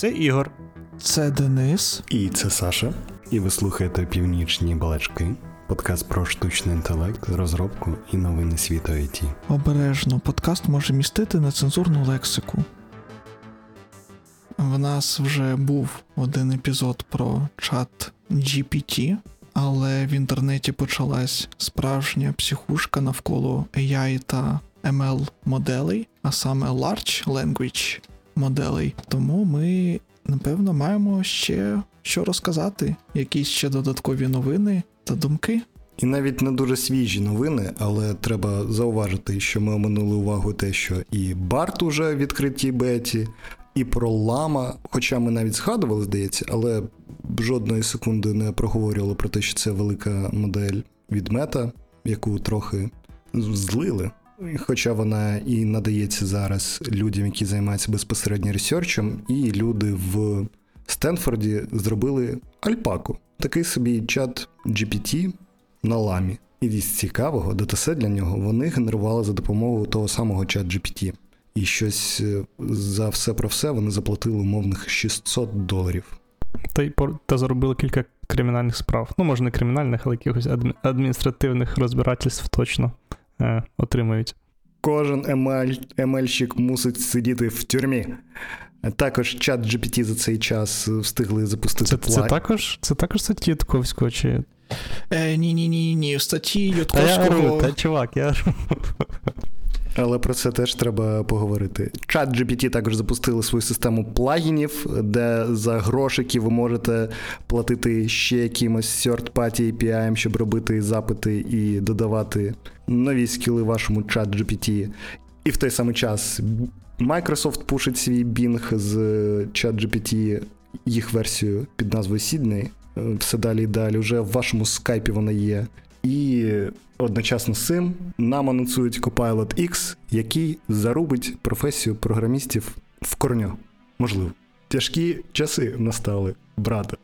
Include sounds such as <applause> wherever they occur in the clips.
Це Ігор. Це Денис. І це Саша. І ви слухаєте Північні балачки, подкаст про штучний інтелект, розробку і новини світу ІТ. Обережно, подкаст може містити нецензурну лексику. В нас вже був один епізод про чат GPT, але в інтернеті почалась справжня психушка навколо AI та ML моделей, а саме Large Language моделей. Тому ми, напевно, маємо ще що розказати, якісь ще додаткові новини та думки. І навіть не дуже свіжі новини, але треба зауважити, що ми оминули увагу те, що і Барт уже в відкритій беті, і про лама, хоча ми навіть згадували, здається, але жодної секунди не проговорювали про те, що це велика модель від мета, яку трохи злили. Хоча вона і надається зараз людям, які займаються безпосередньо ресерчем, і люди в Стенфорді зробили альпаку, такий собі чат GPT на ламі. І з цікавого, датасет для нього вони генерували за допомогою того самого чат GPT. І щось е, за все про все вони заплатили умовних 600 доларів. Та й та заробили кілька кримінальних справ. Ну, може, не кримінальних, але якихось адміністративних розбирательств точно отримають. Кожен емельщик мусить сидіти в тюрмі. Також чат GPT за цей час встигли запустити. Це це також це також статті Ютковського чи. Е, Ні, ні, ні, ні. В статті Ютковського. Та я та чувак, я <laughs> але про це теж треба поговорити. Чат GPT також запустили свою систему плагінів, де за грошики ви можете платити ще якимось third-party API, щоб робити запити і додавати нові скіли вашому чат GPT. І в той самий час Microsoft пушить свій Bing з ChatGPT, їх версію під назвою Sydney. Все далі і далі. Вже в вашому скайпі вона є. І одночасно з цим нам анонсують Copilot X, який зарубить професію програмістів в корню. Можливо, тяжкі часи настали, брате.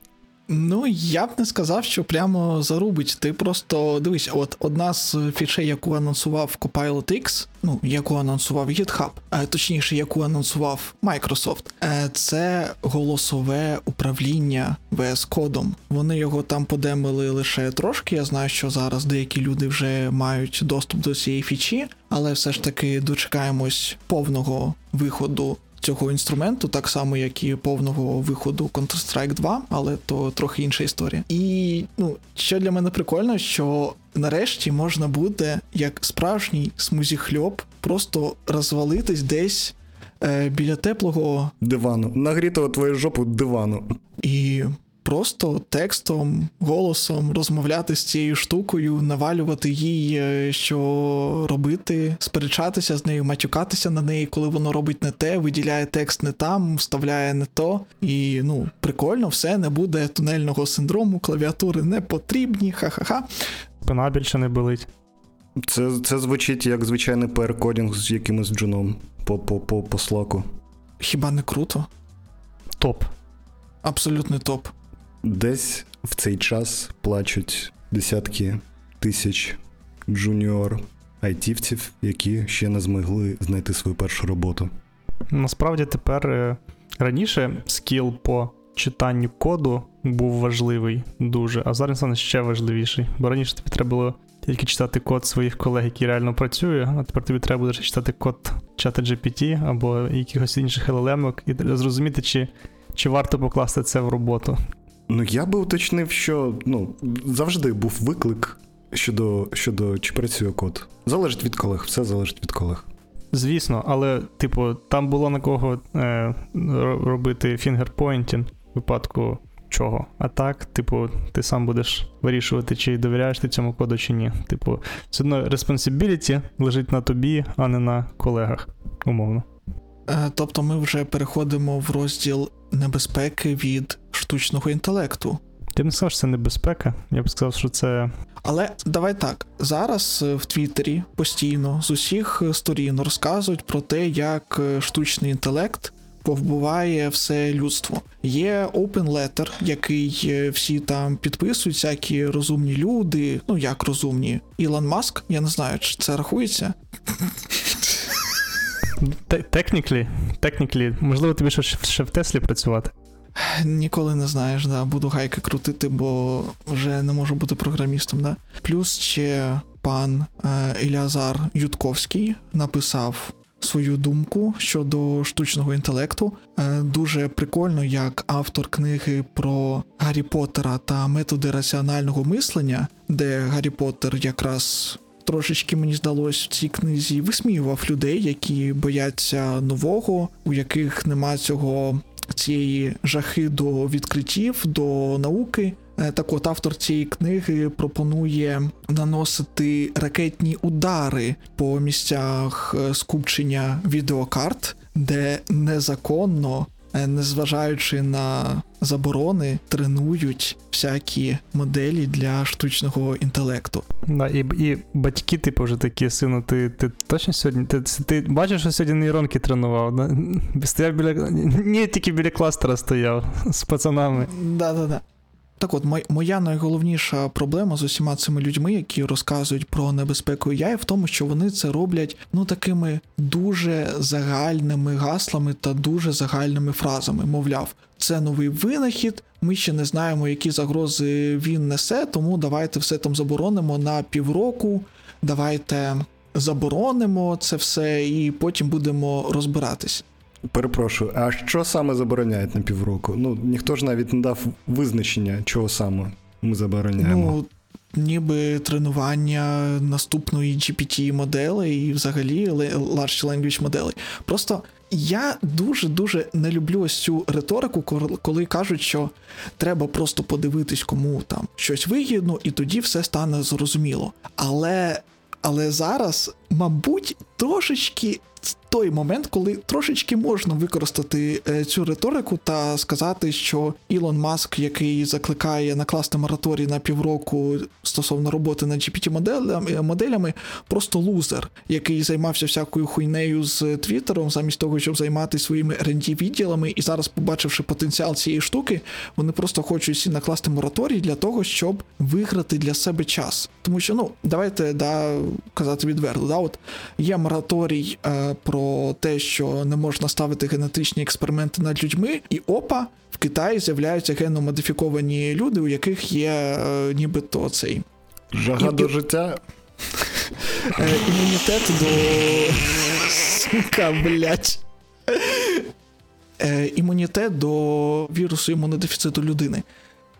Ну, я б не сказав, що прямо зарубить. Ти просто дивись, от одна з фічей, яку анонсував Copilot X, ну, яку анонсував GitHub, а точніше, яку анонсував Microsoft, е, це голосове управління VS кодом. Вони його там подемили лише трошки. Я знаю, що зараз деякі люди вже мають доступ до цієї фічі, але все ж таки дочекаємось повного виходу цього інструменту, так само, як і повного виходу Counter-Strike 2, але то трохи інша історія. І ну, що для мене прикольно, що нарешті можна буде, як справжній смузіхльоп, просто розвалитись десь е, біля теплого дивану, нагрітого твою жопу дивану. І просто текстом, голосом розмовляти з цією штукою, навалювати їй, е, що робити, сперечатися з нею, матюкатися на неї, коли воно робить не те, виділяє текст не там, вставляє не то. І ну, прикольно, все не буде тунельного синдрому, клавіатури не потрібні, ха-ха-ха. Спина більше не болить. Це це звучить як звичайний pair-coding з якимось джуном по по, по, по Slack у. Хіба не круто? Топ. Абсолютний топ. Десь в цей час плачуть десятки тисяч junior айтівців, які ще не змогли знайти свою першу роботу. Насправді тепер е, раніше skill по читанню коду був важливий дуже, а зараз він ще важливіший. Бо раніше тобі треба було тільки читати код своїх колег, який реально працює, а тепер тобі треба буде читати код чата GPT або якихось інших LLM і зрозуміти, чи, чи варто покласти це в роботу. Ну, я би уточнив, що ну, завжди був виклик щодо щодо чи працює код. Залежить від колег, все залежить від колег. Звісно, але, типу, там було на кого е, робити finger-pointing в випадку чого. А так, типу, ти сам будеш вирішувати, чи довіряєш ти цьому коду, чи ні. Типу, все одно responsibility лежить на тобі, а не на колегах, умовно. Е, тобто ми вже переходимо в розділ небезпеки від штучного інтелекту. Я б не сказав, що це небезпека. Я б сказав, що це. Але давай так. Зараз е, в Твіттері постійно з усіх сторін розказують про те, як е, штучний інтелект повбиває все людство. Є open letter, який всі там підписують, всякі розумні люди. Ну як розумні, Ілон Маск, я не знаю, чи це рахується. Техніклі, техніклі, можливо, тобі ще, ще в Теслі працювати. Ніколи не знаєш, да, буду гайки крутити, бо вже не можу бути програмістом. Да? Плюс ще пан е, Ілязар Ютковський написав свою думку щодо штучного інтелекту. Е, дуже прикольно, як автор книги про Гаррі Поттера та методи раціонального мислення, де Гаррі Поттер якраз. Трошечки мені здалось в цій книзі висміював людей, які бояться нового, у яких нема цього цієї жахи до відкриттів, до науки. Е, так от автор цієї книги пропонує наносити ракетні удари по місцях е, скупчення відеокарт, де незаконно, незважаючи на заборони, тренують всякі моделі для штучного інтелекту. Да, і і батьки, типу, вже такі, сину, ти ти точно сьогодні? Ти ти бачиш, що сьогодні нейронки тренував? Да? Стояв біля. Ні, тільки біля кластера стояв з пацанами. Да-да-да. Так от, моя найголовніша проблема з усіма цими людьми, які розказують про небезпеку AI, в тому, що вони це роблять ну такими дуже загальними гаслами та дуже загальними фразами. Мовляв, це новий винахід, ми ще не знаємо, які загрози він несе, тому давайте все там заборонимо на півроку. Давайте заборонимо це все і потім будемо розбиратись. Перепрошую, а що саме забороняють на півроку? Ну, ніхто ж навіть не дав визначення, чого саме ми забороняємо. Ну, ніби тренування наступної GPT модели і взагалі Large Language моделей. Просто я дуже-дуже не люблю ось цю риторику, коли кажуть, що треба просто подивитись, кому там щось вигідно, і тоді все стане зрозуміло. Але. Але зараз, мабуть, трошечки той момент, коли трошечки можна використати е, цю риторику та сказати, що Ілон Маск, який закликає накласти мораторій на півроку стосовно роботи над gpt моделями, моделями, просто лузер, який займався всякою хуйнею з Твіттером, замість того, щоб займатися своїми rd відділами, і зараз, побачивши потенціал цієї штуки, вони просто хочуть всі накласти мораторій для того, щоб виграти для себе час. Тому що, ну, давайте да, казати відверто, да, от є мораторій е, про те, що не можна ставити генетичні експерименти над людьми, і опа, в Китаї з'являються генномодифіковані люди, у яких є е, нібито цей. Жага і, до життя. <laughs> Е, імунітет до. Сука, блять. Е, імунітет до вірусу імунодефіциту людини.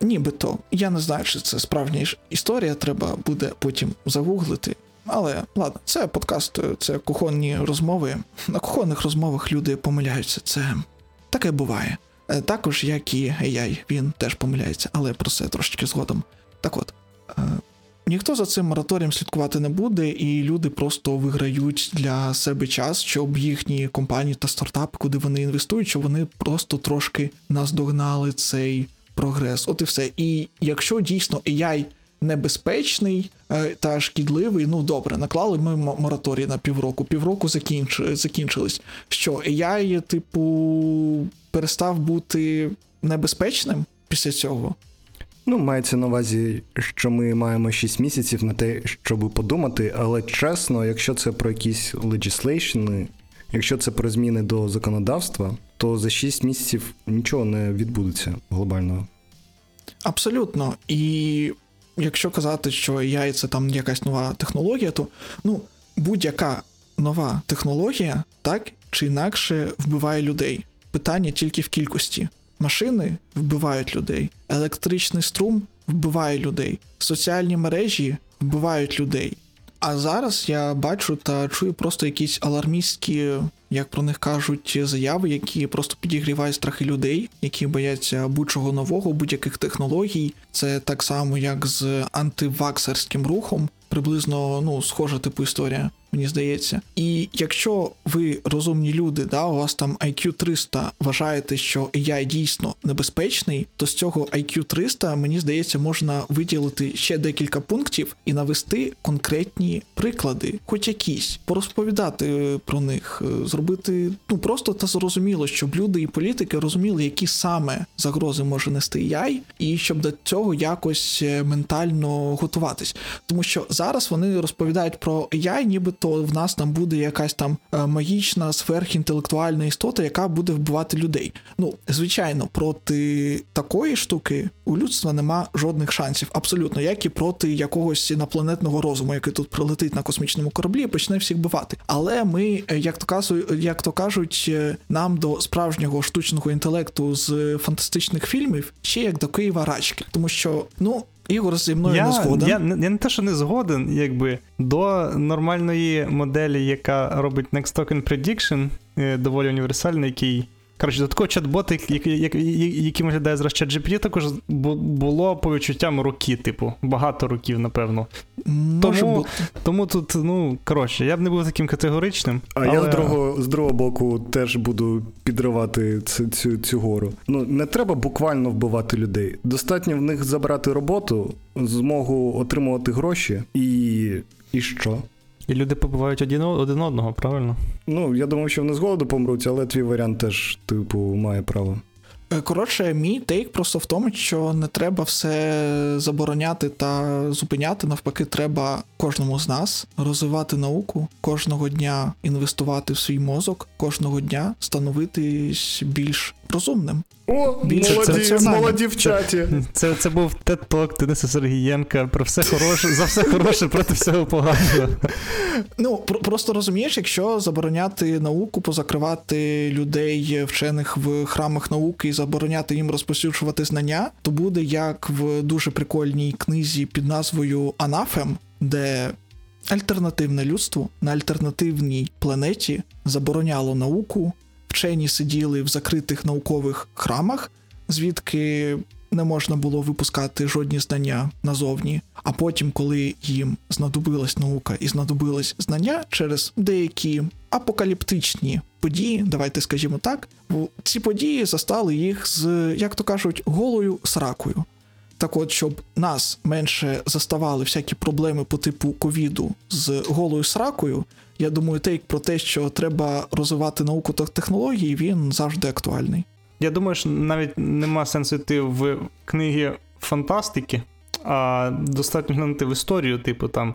Нібито. Я не знаю, чи це справжня історія, треба буде потім загуглити. Але ладно, це подкаст, це кухонні розмови. На кухонних розмовах люди помиляються. Це таке буває. Е, також, як і AI, він теж помиляється, але про це трошечки згодом. Так от. Е, ніхто за цим мораторієм слідкувати не буде, і люди просто виграють для себе час, щоб їхні компанії та стартапи, куди вони інвестують, щоб вони просто трошки наздогнали цей прогрес. От і все. І якщо дійсно AI небезпечний е, та шкідливий. Ну добре, наклали ми мораторій на півроку. Півроку закінч... закінчились. Що AI, типу, перестав бути небезпечним після цього. Ну, мається на увазі, що ми маємо 6 місяців на те, щоб подумати, але чесно, якщо це про якісь legislation, якщо це про зміни до законодавства, то за 6 місяців нічого не відбудеться глобального. Абсолютно. І якщо казати, що AI це там якась нова технологія, то ну, будь-яка нова технологія так чи інакше вбиває людей. Питання тільки в кількості. Машини вбивають людей, електричний струм вбиває людей, соціальні мережі вбивають людей. А зараз я бачу та чую просто якісь алармістські, як про них кажуть, заяви, які просто підігрівають страхи людей, які бояться будь-чого нового, будь-яких технологій. Це так само, як з антиваксерським рухом, приблизно ну, схожа типу історія мені здається. І якщо ви розумні люди, да, у вас там IQ 300 вважаєте, що AI дійсно небезпечний, то з цього IQ 300, мені здається, можна виділити ще декілька пунктів і навести конкретні приклади, хоч якісь, порозповідати про них, е, зробити ну просто та зрозуміло, щоб люди і політики розуміли, які саме загрози може нести AI, і щоб до цього якось е, ментально готуватись. Тому що зараз вони розповідають про AI, нібито в нас там буде якась там е, магічна сверхінтелектуальна істота, яка буде вбивати людей. Ну, звичайно, проти такої штуки у людства нема жодних шансів, абсолютно, як і проти якогось інопланетного розуму, який тут прилетить на космічному кораблі і почне всіх бивати. Але ми, е, як то кажуть, як то кажуть, нам до справжнього штучного інтелекту з фантастичних фільмів ще як до Києва рачки, тому що ну. Ігор зі мною я, не згоден. Я, я не те, що не згоден, якби до нормальної моделі, яка робить Next Token Prediction, е, доволі універсальний, який. Коротше, до такого чат-бота, який, який, який виглядає зараз чат-GPT, також було по відчуттям роки, типу, багато років, напевно. Може тому, бути. тому тут, ну, коротше, я б не був таким категоричним. А але... я з другого з другого боку теж буду підривати цю, цю, цю гору. Ну, не треба буквально вбивати людей. Достатньо в них забрати роботу, змогу отримувати гроші і. і що? І люди побивають один, один одного, правильно? Ну, я думав, що вони з голоду помруть, але твій варіант теж, типу, має право. Е, коротше, мій тейк просто в тому, що не треба все забороняти та зупиняти. Навпаки, треба кожному з нас розвивати науку, кожного дня інвестувати в свій мозок, кожного дня становитись більш розумним. О, Більше молоді, це- це- молоді в чаті. Це, це був TED-Talk Дениса Сергієнка про все хороше, за все хороше проти всього поганого. Ну про- просто розумієш, якщо забороняти науку, позакривати людей вчених в храмах науки і забороняти їм розповсюджувати знання, то буде як в дуже прикольній книзі під назвою Анафем, де альтернативне людство на альтернативній планеті забороняло науку. Вчені сиділи в закритих наукових храмах, звідки не можна було випускати жодні знання назовні. А потім, коли їм знадобилась наука і знадобились знання через деякі апокаліптичні події, давайте скажімо так, ці події застали їх з, як то кажуть, голою сракою. Так от, щоб нас менше заставали всякі проблеми по типу ковіду з голою сракою, я думаю, тейк про те, що треба розвивати науку та технології, він завжди актуальний. Я думаю, що навіть нема сенсу йти в книги фантастики, а достатньо глянути в історію, типу там.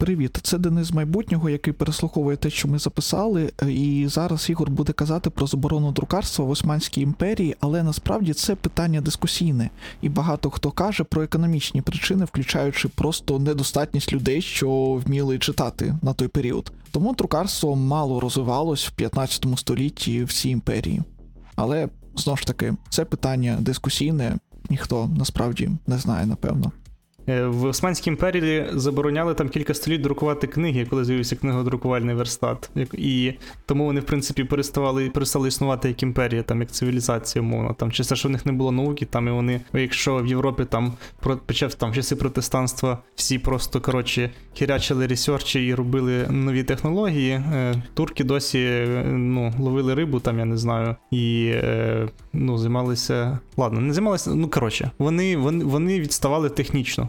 Привіт, це Денис майбутнього, який переслуховує те, що ми записали, е, і зараз Ігор буде казати про заборону друкарства в Османській імперії, але насправді це питання дискусійне, і багато хто каже про економічні причини, включаючи просто недостатність людей, що вміли читати на той період. Тому друкарство мало розвивалось в 15 столітті в цій імперії. Але знову ж таки, це питання дискусійне, ніхто насправді не знає, напевно. Е, В Османській імперії забороняли там кілька століть друкувати книги, коли з'явився книгодрукувальний верстат. І тому вони, в принципі, переставали, перестали існувати як імперія, там як цивілізація, умовно. Там через те, що в них не було науки, там і вони, якщо в Європі там почав там часи протестанства, всі просто коротше хірячили ресерчі і робили нові технології. е, Турки досі е, ну, ловили рибу, там я не знаю, і ну, займалися. Ладно, не займалися. Ну коротше, вони, вони, вони відставали технічно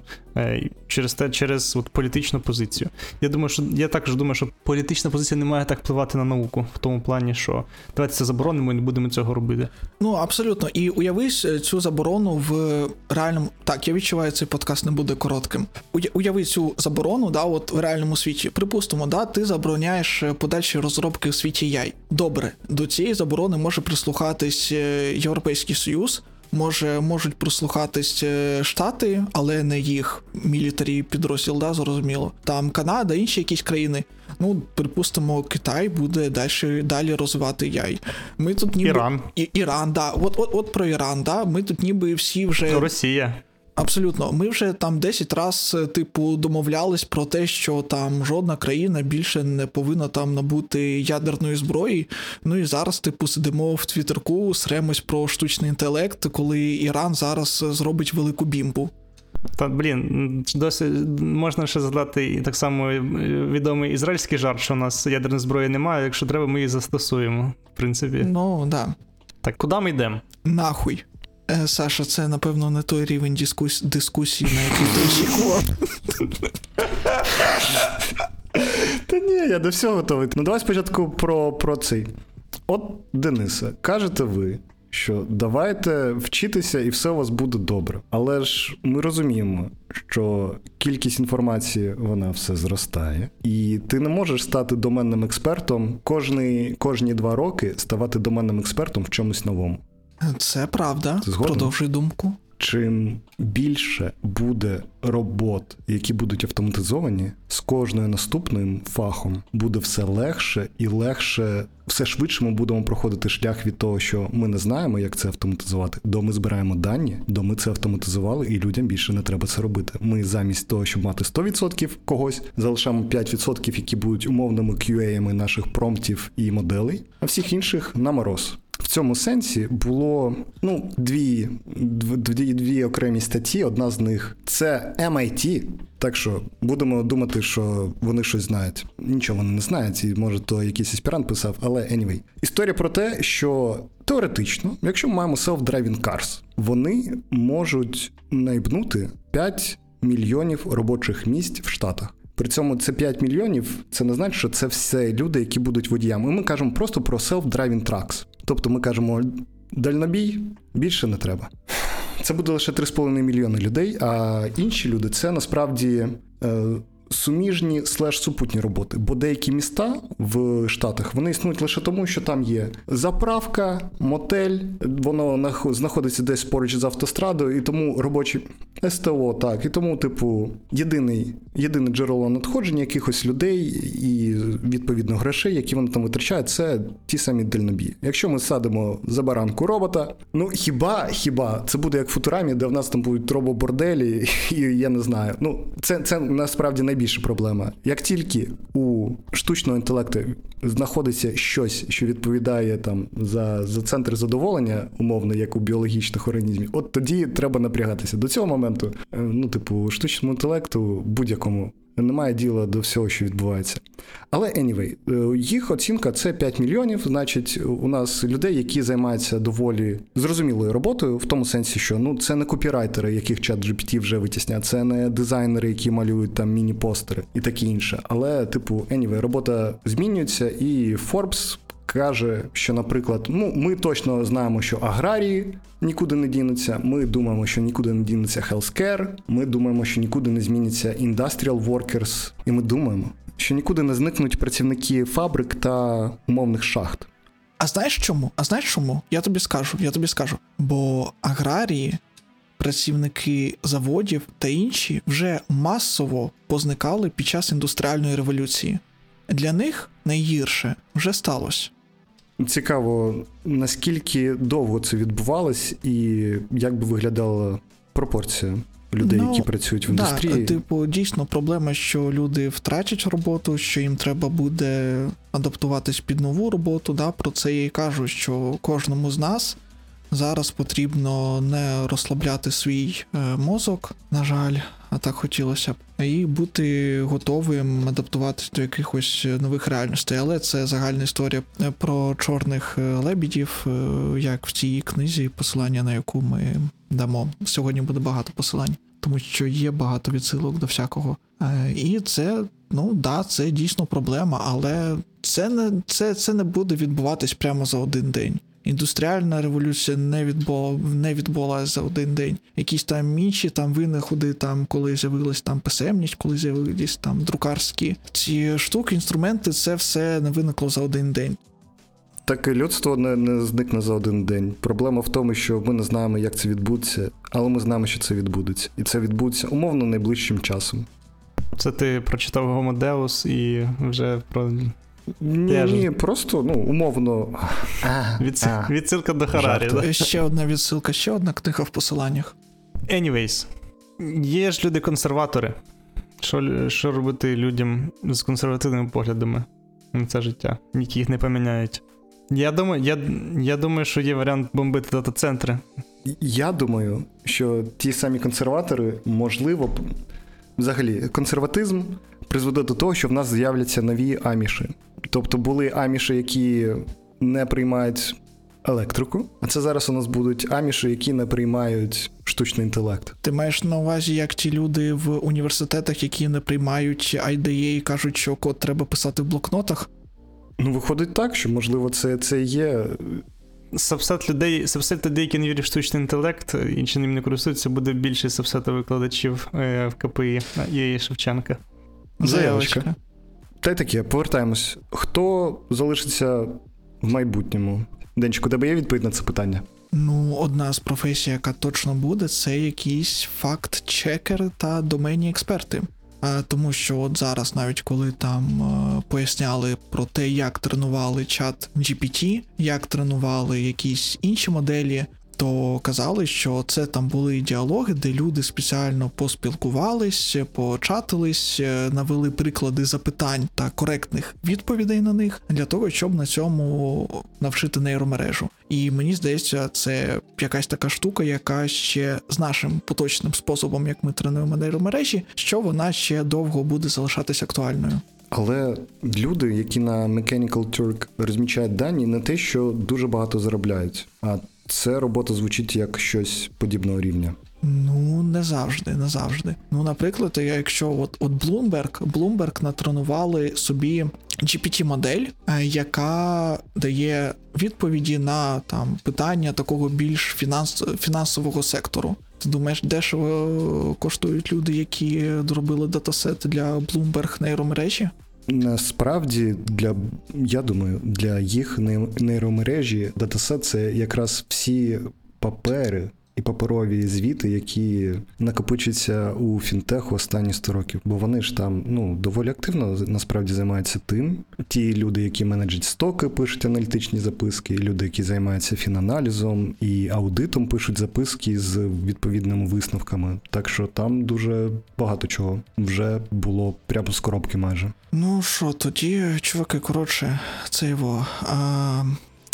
через те, через от, політичну позицію. Я думаю, що я також думаю, що політична позиція не має так впливати на науку, в тому плані, що давайте це заборонимо і не будемо цього робити. Ну, абсолютно. І уявись е, цю заборону в реальному. Так, я відчуваю, цей подкаст не буде коротким. Уя- Уяви цю заборону, да, от в реальному світі. Припустимо, да, ти забороняєш е, подальші розробки в світі яй. Добре, до цієї заборони може прислухатись е, Європейський Союз. Може, можуть прислухатись е, Штати, але не їх мілітарі підрозділ, да, зрозуміло. Там Канада, інші якісь країни. Ну, припустимо, Китай буде далі, далі розвивати яй. Ми тут ніби Іран, і, Іран, да. От, от, от про Іран, да. Ми тут ніби всі вже Росія. Абсолютно. Ми вже там 10 раз, е, типу, домовлялись про те, що там жодна країна більше не повинна там набути ядерної зброї. Ну і зараз, типу, сидимо в Твіттерку, сремось про штучний інтелект, коли Іран зараз е, зробить велику бімбу. Та блін, досі можна ще згадати і так само е, відомий ізраїльський жарт, що у нас ядерної зброї немає. Якщо треба, ми її застосуємо. В принципі, Ну, да. так куди ми йдемо? Нахуй. Е, Саша, це напевно не той рівень дискус... дискусії, на який ти очікував. Та ні, я до всього готовий. Ну давай спочатку про, про цей. От, Денисе, кажете ви, що давайте вчитися і все у вас буде добре. Але ж ми розуміємо, що кількість інформації вона все зростає, і ти не можеш стати доменним експертом кожні, кожні два роки ставати доменним експертом в чомусь новому. Це правда. Продовжуй думку. Чим більше буде робот, які будуть автоматизовані, з кожною наступним фахом буде все легше і легше, все швидше ми будемо проходити шлях від того, що ми не знаємо, як це автоматизувати, до ми збираємо дані, до ми це автоматизували, і людям більше не треба це робити. Ми замість того, щоб мати 100% когось, залишаємо 5%, які будуть умовними QA-ами наших промптів і моделей, а всіх інших на мороз. Цьому сенсі було ну дві, дві, дві окремі статті. Одна з них це MIT. Так що будемо думати, що вони щось знають. Нічого вони не знають, і може то якийсь аспірант писав, але anyway. Історія про те, що теоретично, якщо ми маємо self-driving cars, вони можуть найбнути 5 мільйонів робочих місць в Штатах. При цьому це 5 мільйонів, це не значить, що це все люди, які будуть водіями. Ми кажемо просто про self-driving trucks. Тобто ми кажемо, дальнобій більше не треба. Це буде лише 3,5 мільйони людей, а інші люди це насправді е, суміжні слеш супутні роботи. Бо деякі міста в Штатах вони існують лише тому, що там є заправка, мотель, воно знаходиться десь поруч з автострадою, і тому робочі СТО, так, і тому, типу, єдиний, єдине джерело надходження якихось людей і відповідно грошей, які вони там витрачають, це ті самі дальнобії. Якщо ми садимо за баранку робота, ну хіба хіба це буде як в футурамі, де в нас там будуть робоборделі, <laughs> і я не знаю. Ну, це це насправді найбільша проблема. Як тільки у штучного інтелекту знаходиться щось, що відповідає там за за центр задоволення, умовно, як у біологічних організмів, от тоді треба напрягатися. До цього моменту, е, ну, типу, штучному інтелекту будь-якому немає діла до всього, що відбувається. Але anyway, е, їх оцінка це 5 мільйонів. Значить, у нас людей, які займаються доволі зрозумілою роботою, в тому сенсі, що ну це не копірайтери, яких чат GPT вже витісняє, це не дизайнери, які малюють там міні-постери і таке інше. Але, типу, anyway, робота змінюється, і Forbes каже, що, наприклад, ну ми точно знаємо, що аграрії нікуди не дінуться. Ми думаємо, що нікуди не дінеться healthcare, Ми думаємо, що нікуди не зміняться industrial workers, і ми думаємо, що нікуди не зникнуть працівники фабрик та умовних шахт. А знаєш чому? А знаєш чому? Я тобі скажу, я тобі скажу. Бо аграрії, працівники заводів та інші вже масово позникали під час індустріальної революції. Для них найгірше вже сталося. Цікаво, наскільки довго це відбувалось, і як би виглядала пропорція людей, ну, які працюють в індустрії. Да, Типу, дійсно, проблема, що люди втрачать роботу, що їм треба буде адаптуватись під нову роботу. Да, Про це я і кажу, що кожному з нас зараз потрібно не розслабляти свій е, мозок, на жаль, а так хотілося б, і бути готовим адаптуватись до якихось нових реальностей. Але це загальна історія про чорних е, лебідів, е, як в цій книзі, посилання на яку ми дамо. Сьогодні буде багато посилань, тому що є багато відсилок до всякого. Е, і це, ну да, це дійсно проблема, але це не це, це не буде відбуватись прямо за один день. Індустріальна революція не відбула, не відбулася за один день. Якісь там інші там винаходи, там коли з'явилась там писемність, коли з'явились там друкарські ці штуки, інструменти, це все не виникло за один день. Так і людство не, не зникне за один день. Проблема в тому, що ми не знаємо, як це відбудеться, але ми знаємо, що це відбудеться. І це відбудеться умовно найближчим часом. Це ти прочитав Гомодеус і вже про ні, ні, просто ну, умовно. Від, відсилка до Харарі. Да? Ще одна відсилка, ще одна книга в посиланнях. Anyways, є ж люди-консерватори. Що що робити людям з консервативними поглядами на це життя, які їх не поміняють? Я думаю, я, я думаю, що є варіант бомбити дата-центри. Я думаю, що ті самі консерватори, можливо, взагалі, консерватизм призведе до того, що в нас з'являться нові аміші. Тобто були аміші, які не приймають електрику, а це зараз у нас будуть аміші, які не приймають штучний інтелект. Ти маєш на увазі, як ті люди в університетах, які не приймають IDE і кажуть, що код треба писати в блокнотах? Ну, виходить так, що можливо це це є сабсет людей, сабсет людей, які не вірять в штучний інтелект, інші ним не користуються, буде більше сабсету викладачів е, в КПІ є Шевченка. Заявочка. Та й таке, повертаємось. Хто залишиться в майбутньому? Денчик, у тебе є відповідь на це питання? Ну, одна з професій, яка точно буде, це якісь факт-чекери та доменні експерти. А, Тому що от зараз, навіть коли там е, поясняли про те, як тренували чат GPT, як тренували якісь інші моделі, то казали, що це там були діалоги, де люди спеціально поспілкувались, початились, е, навели приклади запитань та коректних відповідей на них для того, щоб на цьому навчити нейромережу. І мені здається, це якась така штука, яка ще з нашим поточним способом, як ми тренуємо нейромережі, що вона ще довго буде залишатися актуальною. Але люди, які на Mechanical Turk розмічають дані, не те, що дуже багато заробляють, а це робота звучить як щось подібного рівня. Ну, не завжди, не завжди. Ну, наприклад, якщо от от Bloomberg, Bloomberg натренували собі GPT-модель, е, яка дає відповіді на там питання такого більш фінанс, фінансового сектору. Ти думаєш, дешево коштують люди, які зробили датасет для Bloomberg нейромережі? Насправді, для я думаю, для їх нейромережі датасет це якраз всі папери і паперові звіти, які накопичуються у фінтеху останні 100 років. Бо вони ж там ну доволі активно насправді займаються тим. Ті люди, які менеджать стоки, пишуть аналітичні записки, люди, які займаються фінаналізом і аудитом, пишуть записки з відповідними висновками. Так що там дуже багато чого вже було прямо з коробки майже. Ну що, тоді, чуваки, коротше, це його. А...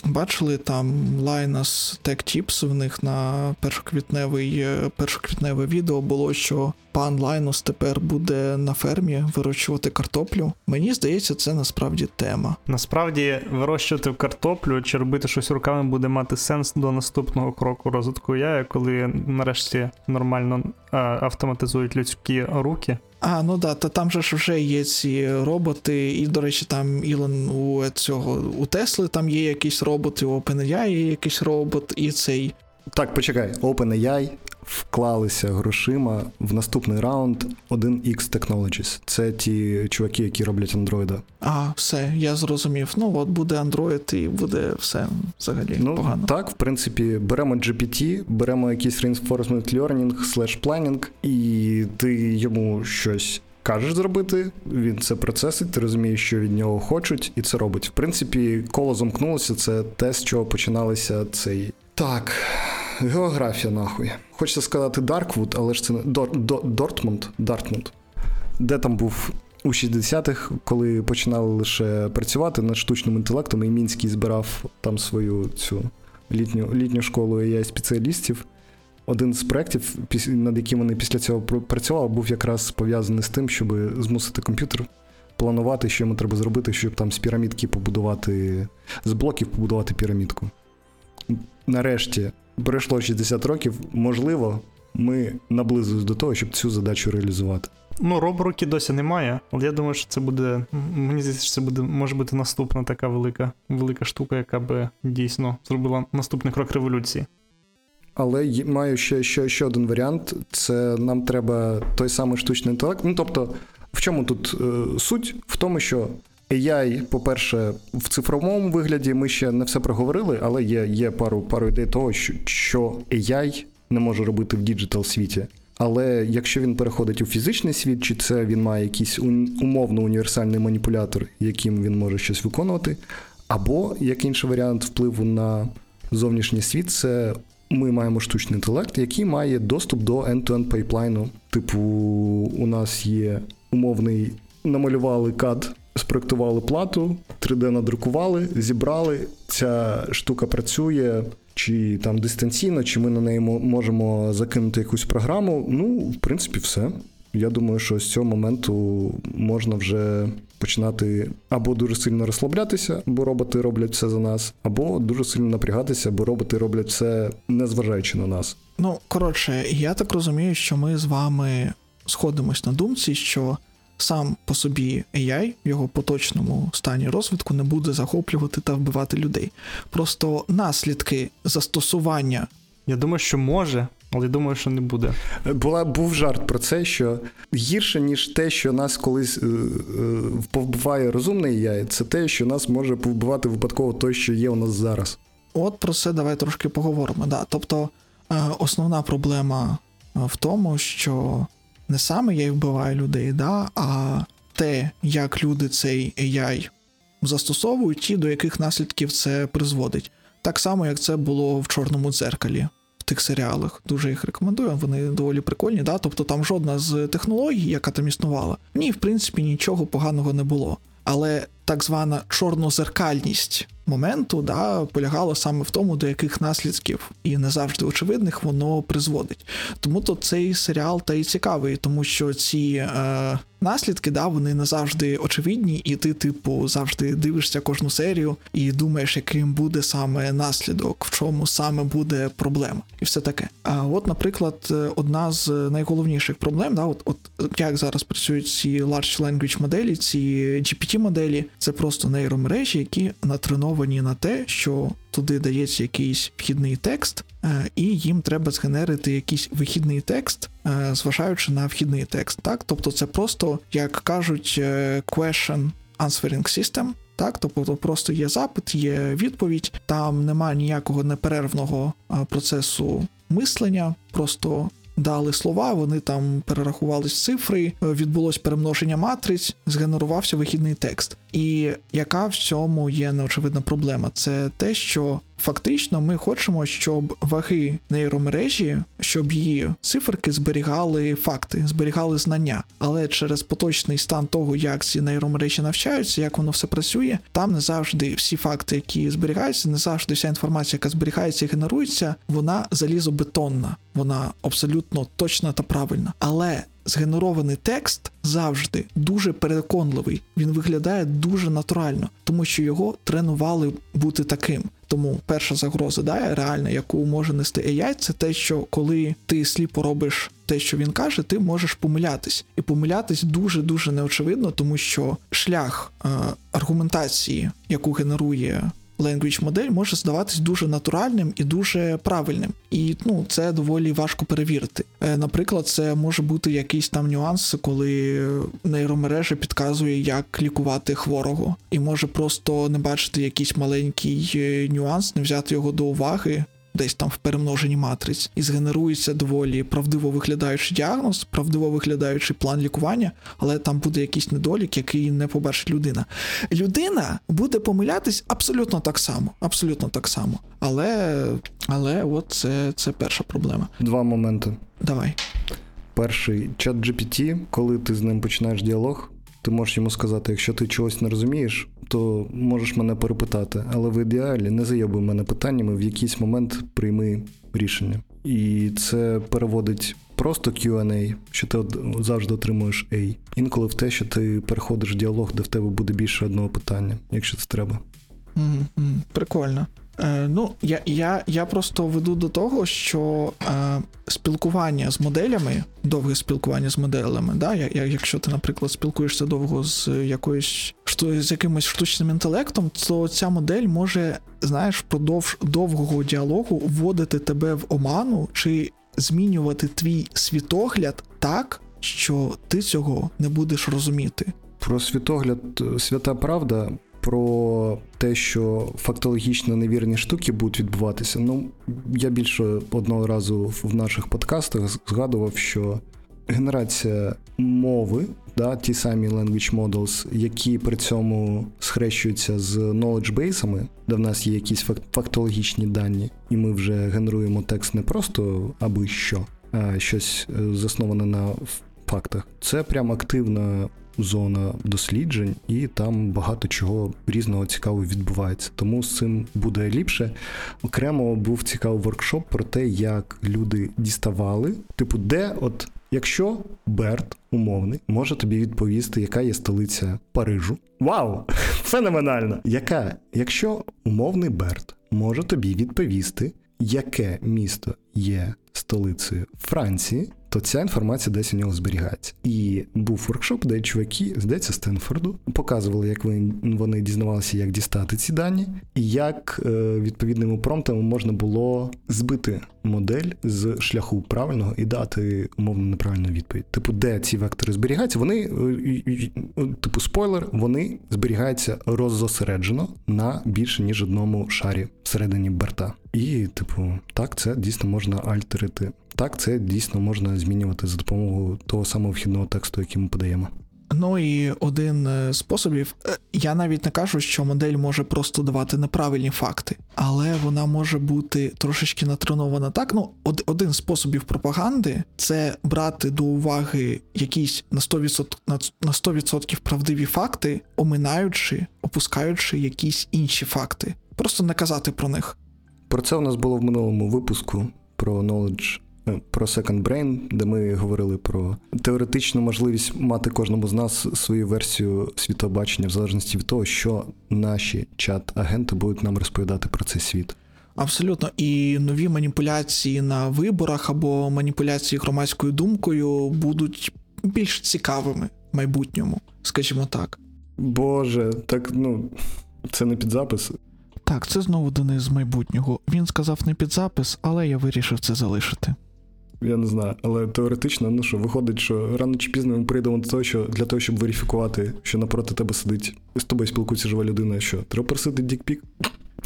Бачили там Linus Tech Tips в них на першоквітневий, е, першоквітневе відео було, що пан Лайнус тепер буде на фермі вирощувати картоплю. Мені здається, це насправді тема. Насправді, вирощувати картоплю чи робити щось руками буде мати сенс до наступного кроку розвитку я, коли нарешті нормально а, автоматизують людські руки. А, ну да, та там же ж вже є ці роботи, і, до речі, там Ілон у цього у Тесли там є якісь роботи, у OpenAI є якийсь робот, і цей. Так, почекай, OpenAI вклалися грошима в наступний раунд 1X Technologies. Це ті чуваки, які роблять андроїда. А, все, я зрозумів. Ну от буде Android і буде все взагалі ну, погано. Так, в принципі, беремо GPT, беремо якийсь reinforcement learning, slash planning, і ти йому щось. Кажеш зробити, він це процесить, ти розумієш, що від нього хочуть, і це робить. В принципі, коло замкнулося, це те, з чого починалися цей. Так, географія, нахуй. Хочеться сказати Дарквуд, але ж це не Дор, Дор, Дортмунд, Дартмут. Де там був у 60-х, коли починали лише працювати над штучним інтелектом, і Мінський збирав там свою цю літню літню школу AI спеціалістів. Один з проєктів, над яким вони після цього працювали, був якраз пов'язаний з тим, щоб змусити комп'ютер планувати, що йому треба зробити, щоб там з пірамідки побудувати, з блоків побудувати пірамідку. Нарешті пройшло 60 років, можливо, ми наблизились до того, щоб цю задачу реалізувати. Ну, робруки досі немає, але я думаю, що це буде. Мені здається, що це буде може бути наступна така велика велика штука, яка би дійсно зробила наступний крок революції. Але маю ще ще, ще один варіант: це нам треба той самий штучний інтелект. Ну тобто, в чому тут е, суть? В тому, що AI, по-перше, в цифровому вигляді ми ще не все проговорили, але є є пару пару ідей того, що, AI не може робити в digital світі. Але якщо він переходить у фізичний світ, чи це він має якийсь умовно універсальний маніпулятор, яким він може щось виконувати, або як інший варіант впливу на зовнішній світ, це ми маємо штучний інтелект, який має доступ до end-to-end пайплайну. Типу, у нас є умовний намалювали кад спроектували плату, 3D надрукували, зібрали. Ця штука працює. Чи там дистанційно, чи ми на неї можемо закинути якусь програму. Ну, в принципі, все. Я думаю, що з цього моменту можна вже починати або дуже сильно розслаблятися, бо роботи роблять все за нас, або дуже сильно напрягатися, бо роботи роблять все незважаючи на нас. Ну коротше, я так розумію, що ми з вами сходимось на думці, що сам по собі AI в його поточному стані розвитку не буде захоплювати та вбивати людей. Просто наслідки застосування Я думаю, що може, але думаю, що не буде. Була був жарт про це, що гірше, ніж те, що нас колись е, е, повбиває розумний яй, це те, що нас може повбивати випадково той, що є у нас зараз. От про це давай трошки поговоримо. Да. Тобто е, основна проблема е, в тому, що не саме я вбиваю людей, да, а те, як люди цей AI застосовують, і до яких наслідків це призводить. Так само, як це було в чорному дзеркалі. В тих серіалах дуже їх рекомендую, вони доволі прикольні. Да? Тобто там жодна з технологій, яка там існувала, в ній, в принципі, нічого поганого не було. Але так звана чорнозеркальність моменту да, полягала саме в тому, до яких наслідків і не завжди очевидних воно призводить. Тому то цей серіал та й цікавий, тому що ці е, наслідки, да, вони не завжди очевидні, і ти, типу, завжди дивишся кожну серію і думаєш, яким буде саме наслідок, в чому саме буде проблема, і все таке. А от, наприклад, одна з найголовніших проблем, да, от, от як зараз працюють ці large language моделі, ці GPT-моделі, це просто нейромережі, які натреновані на те, що туди дається якийсь вхідний текст, е, і їм треба згенерити якийсь вихідний текст, е, зважаючи на вхідний текст. Так, тобто це просто, як кажуть, е, question answering system. Так, тобто просто є запит, є відповідь, там немає ніякого неперервного процесу мислення, просто дали слова, вони там перерахувались цифри, відбулось перемноження матриць, згенерувався вихідний текст. І яка в цьому є неочевидна проблема? Це те, що фактично ми хочемо, щоб ваги нейромережі, щоб її циферки зберігали факти, зберігали знання. Але через поточний стан того, як ці нейромережі навчаються, як воно все працює, там не завжди всі факти, які зберігаються, не завжди вся інформація, яка зберігається і генерується, вона залізобетонна, вона абсолютно точна та правильна. Але згенерований текст завжди дуже переконливий. Він виглядає дуже натурально, тому що його тренували бути таким. Тому перша загроза, да, реальна, яку може нести AI, це те, що коли ти сліпо робиш те, що він каже, ти можеш помилятись. І помилятись дуже дуже неочевидно, тому що шлях е, аргументації, яку генерує language модель може здаватись дуже натуральним і дуже правильним. І ну, це доволі важко перевірити. Е, наприклад, це може бути якийсь там нюанс, коли нейромережа підказує, як лікувати хворого, і може просто не бачити якийсь маленький е, нюанс, не взяти його до уваги десь там в перемноженні матриць, і згенерується доволі правдиво виглядаючий діагноз, правдиво виглядаючий план лікування, але там буде якийсь недолік, який не побачить людина. Людина буде помилятись абсолютно так само, абсолютно так само. Але але от це, це перша проблема. Два моменти. Давай. Перший чат GPT, коли ти з ним починаєш діалог, ти можеш йому сказати, якщо ти чогось не розумієш, то можеш мене перепитати, але в ідеалі не зайобуй мене питаннями, в якийсь момент прийми рішення. І це переводить просто QA, що ти завжди отримуєш A. Інколи в те, що ти переходиш в діалог, де в тебе буде більше одного питання, якщо це треба. Mm-hmm. Прикольно. Е, Ну, я я, я просто веду до того, що е, спілкування з моделями, довге спілкування з моделями, да, якщо ти, наприклад, спілкуєшся довго з якоюсь з якимось штучним інтелектом, то ця модель може, знаєш, впродовж довгого діалогу вводити тебе в оману чи змінювати твій світогляд так, що ти цього не будеш розуміти. Про світогляд е, свята правда про те, що фактологічно невірні штуки будуть відбуватися. Ну, я більше одного разу в наших подкастах згадував, що генерація мови, да, ті самі language models, які при цьому схрещуються з knowledge бейсами, де в нас є якісь фактологічні дані, і ми вже генеруємо текст не просто аби що, а щось е, засноване на фактах. Це прям активна зона досліджень, і там багато чого різного цікавого відбувається. Тому з цим буде ліпше. Окремо був цікавий воркшоп про те, як люди діставали, типу, де от. Якщо Берт умовний може тобі відповісти, яка є столиця Парижу. Вау! <laughs> Феноменально! Яка, якщо умовний Берт може тобі відповісти, яке місто є столицею Франції, то ця інформація десь у нього зберігається. І був воркшоп, де чуваки, здається, Стенфорду, показували, як вони дізнавалися, як дістати ці дані, і як е, відповідними промптами можна було збити модель з шляху правильного і дати умовно неправильну відповідь. Типу, де ці вектори зберігаються, вони, е, типу, спойлер, вони зберігаються роззосереджено на більше ніж одному шарі всередині берта. І, типу, так, це дійсно можна альтерити. Так, це дійсно можна змінювати за допомогою того самого вхідного тексту, який ми подаємо. Ну і один з способів, е, я навіть не кажу, що модель може просто давати неправильні факти, але вона може бути трошечки натренована так. Ну, од, один з способів пропаганди це брати до уваги якісь на 100%, на 100% правдиві факти, оминаючи, опускаючи якісь інші факти. Просто не казати про них. Про це у нас було в минулому випуску про knowledge Е, про Second Brain, де ми говорили про теоретичну можливість мати кожному з нас свою версію світобачення, в залежності від того, що наші чат-агенти будуть нам розповідати про цей світ. Абсолютно, і нові маніпуляції на виборах або маніпуляції громадською думкою будуть більш цікавими в майбутньому, скажімо так. Боже, так ну це не під запис. Так, це знову Денис з майбутнього. Він сказав не під запис, але я вирішив це залишити. Я не знаю, але теоретично, ну що, виходить, що рано чи пізно ми прийдемо до того, що для того, щоб верифікувати, що напроти тебе сидить, з тобою спілкується жива людина, що треба просити дікпік.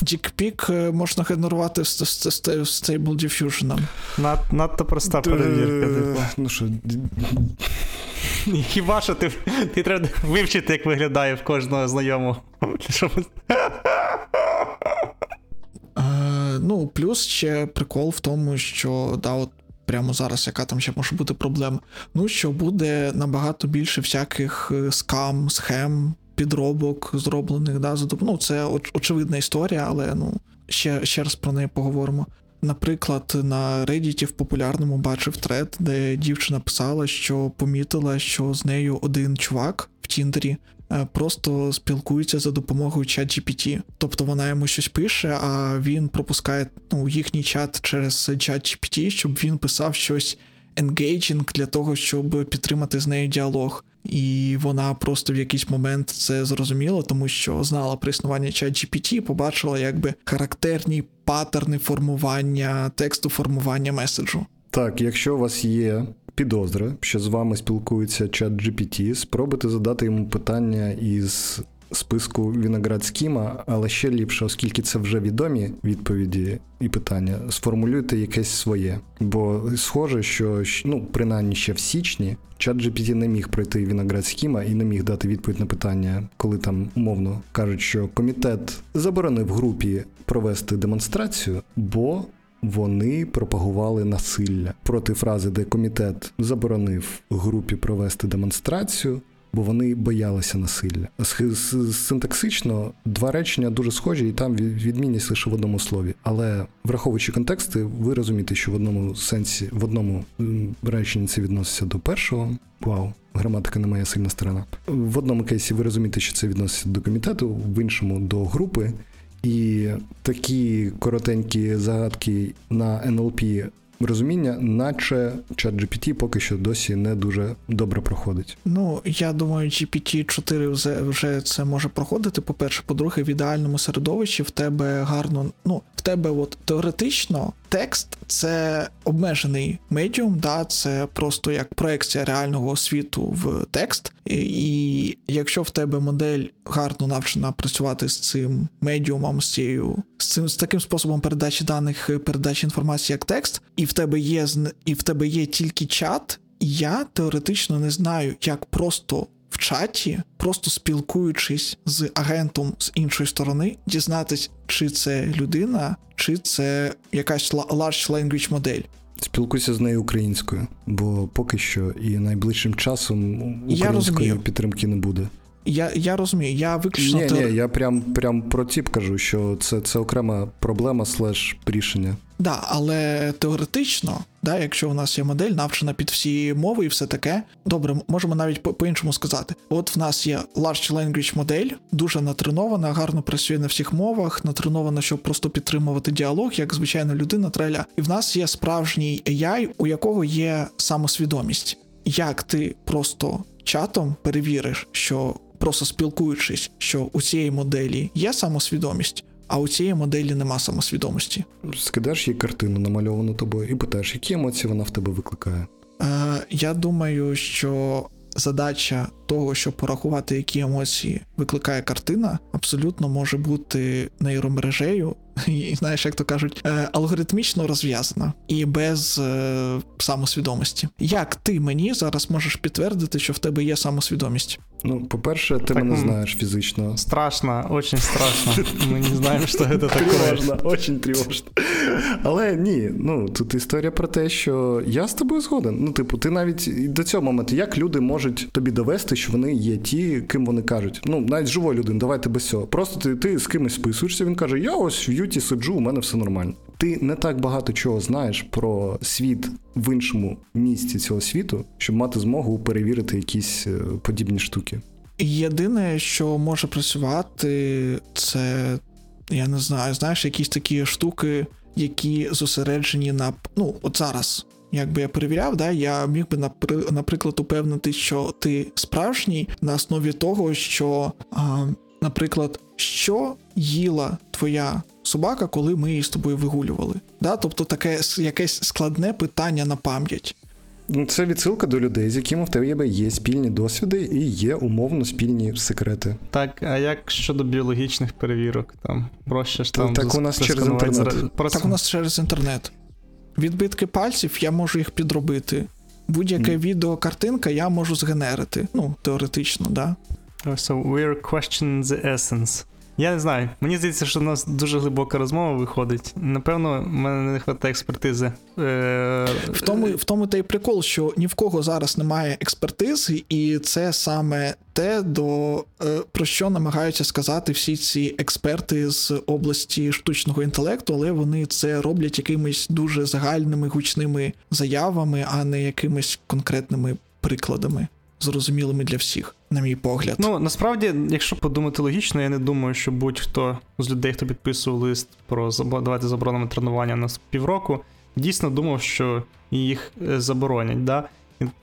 Дікпік е, можна генерувати з Stable Diffusion. Над, надто проста перевірка. Типу. Ну що... <laughs> Хіба що ти ти треба вивчити, як виглядає в кожного знайомого. <laughs> Е, ну, плюс ще прикол в тому, що да, от прямо зараз, яка там ще може бути проблема. Ну що буде набагато більше всяких е, скам, схем, підробок зроблених. да, за Ну, Це очевидна історія, але ну, ще, ще раз про неї поговоримо. Наприклад, на Reddit в популярному бачив тред, де дівчина писала, що помітила, що з нею один чувак в Тіндері просто спілкуються за допомогою чат GPT. Тобто вона йому щось пише, а він пропускає ну, їхній чат через чат GPT, щоб він писав щось engaging для того, щоб підтримати з нею діалог. І вона просто в якийсь момент це зрозуміла, тому що знала про існування чат GPT, побачила якби характерні паттерни формування тексту, формування меседжу. Так, якщо у вас є підозра, що з вами спілкується ChatGPT, спробуйте задати йому питання із списку Winograd Schema, але ще ліпше, оскільки це вже відомі відповіді і питання, сформулюйте якесь своє. Бо схоже, що ну, принаймні ще в січні ChatGPT не міг пройти Winograd Schema і не міг дати відповідь на питання, коли там умовно кажуть, що комітет заборонив групі провести демонстрацію, бо вони пропагували насилля проти фрази, де комітет заборонив групі провести демонстрацію, бо вони боялися насилля. Синтаксично два речення дуже схожі, і там відмінність лише в одному слові. Але враховуючи контексти, ви розумієте, що в одному сенсі, в одному реченні це відноситься до першого. Вау, граматика не моя сильна сторона. В одному кейсі ви розумієте, що це відноситься до комітету, в іншому до групи. І такі коротенькі загадки на NLP розуміння, наче чат GPT поки що досі не дуже добре проходить. Ну я думаю, GPT-4 вже вже це може проходити. По перше, по-друге, в ідеальному середовищі в тебе гарно. Ну в тебе, от теоретично, текст це обмежений медіум, да, це просто як проекція реального світу в текст. І, і якщо в тебе модель гарно навчена працювати з цим медіумом, з цією з цим з таким способом передачі даних, передачі інформації як текст, і в тебе є і в тебе є тільки чат, я теоретично не знаю, як просто в чаті, просто спілкуючись з агентом з іншої сторони, дізнатись, чи це людина, чи це якась large language модель. Спілкуйся з нею українською, бо поки що і найближчим часом української підтримки не буде. Я я розумію, я виключно. Ні, теор- ні, я прям, прям про тіп кажу, що це, це окрема проблема слеш рішення. Да, але теоретично, да, якщо у нас є модель, навчена під всі мови і все таке, добре, можемо навіть по- по-іншому сказати. От в нас є Large Language модель, дуже натренована, гарно працює на всіх мовах, натренована, щоб просто підтримувати діалог, як звичайна людина треля. І в нас є справжній AI, у якого є самосвідомість. Як ти просто чатом перевіриш, що просто спілкуючись, що у цієї моделі є самосвідомість, а у цієї моделі нема самосвідомості. Скидаєш їй картину, намальовану тобою, і питаєш, які емоції вона в тебе викликає. Е, я думаю, що задача того, щоб порахувати, які емоції викликає картина, абсолютно може бути нейромережею, і знаєш, як то кажуть, е, алгоритмічно розв'язана і без е, самосвідомості. Як ти мені зараз можеш підтвердити, що в тебе є самосвідомість? Ну, по-перше, ти Так, мене знаєш фізично. Страшно, очень страшно. Мы не знаем, что это такое. Тривожно, очень тривожно. Але ні, ну тут історія про те, що я з тобою згоден. Ну, типу, ти навіть до цього моменту, як люди можуть тобі довести, що вони є ті, ким вони кажуть. Ну, навіть живої людини, давайте без цього. Просто ти, ти з кимось списуєшся, він каже: Я ось в Юті сиджу, у мене все нормально. Ти не так багато чого знаєш про світ в іншому місці цього світу, щоб мати змогу перевірити якісь е, подібні штуки. Єдине, що може працювати, це я не знаю, знаєш, якісь такі штуки, які зосереджені на ну, от зараз. Якби я перевіряв, да, я міг би напри- наприклад упевнити, що ти справжній на основі того, що, а, наприклад, що їла твоя собака, коли ми її з тобою вигулювали. Да? Тобто таке якесь складне питання на пам'ять. Ну, Це відсилка до людей, з якими в тебе є спільні досвіди і є умовно спільні секрети. Так, а як щодо біологічних перевірок? Там проще ж Та- там. так у нас через інтернет. зра- Просто... Так у нас через інтернет. Відбитки пальців я можу їх підробити. Будь-яке Мгм. відео, картинка я можу згенерити. Ну, теоретично, да. So we're questioning the essence. Я не знаю. Мені здається, що у нас дуже глибока розмова виходить. Напевно, в мене не вистачає експертизи. Е... В тому, в тому та й прикол, що ні в кого зараз немає експертизи, і це саме те, до, е, про що намагаються сказати всі ці експерти з області штучного інтелекту, але вони це роблять якимись дуже загальними гучними заявами, а не якимись конкретними прикладами, зрозумілими для всіх, на мій погляд. Ну, насправді, якщо подумати логічно, я не думаю, що будь-хто з людей, хто підписував лист про забо- давати заборонами тренування на півроку, дійсно думав, що їх е, заборонять. Да?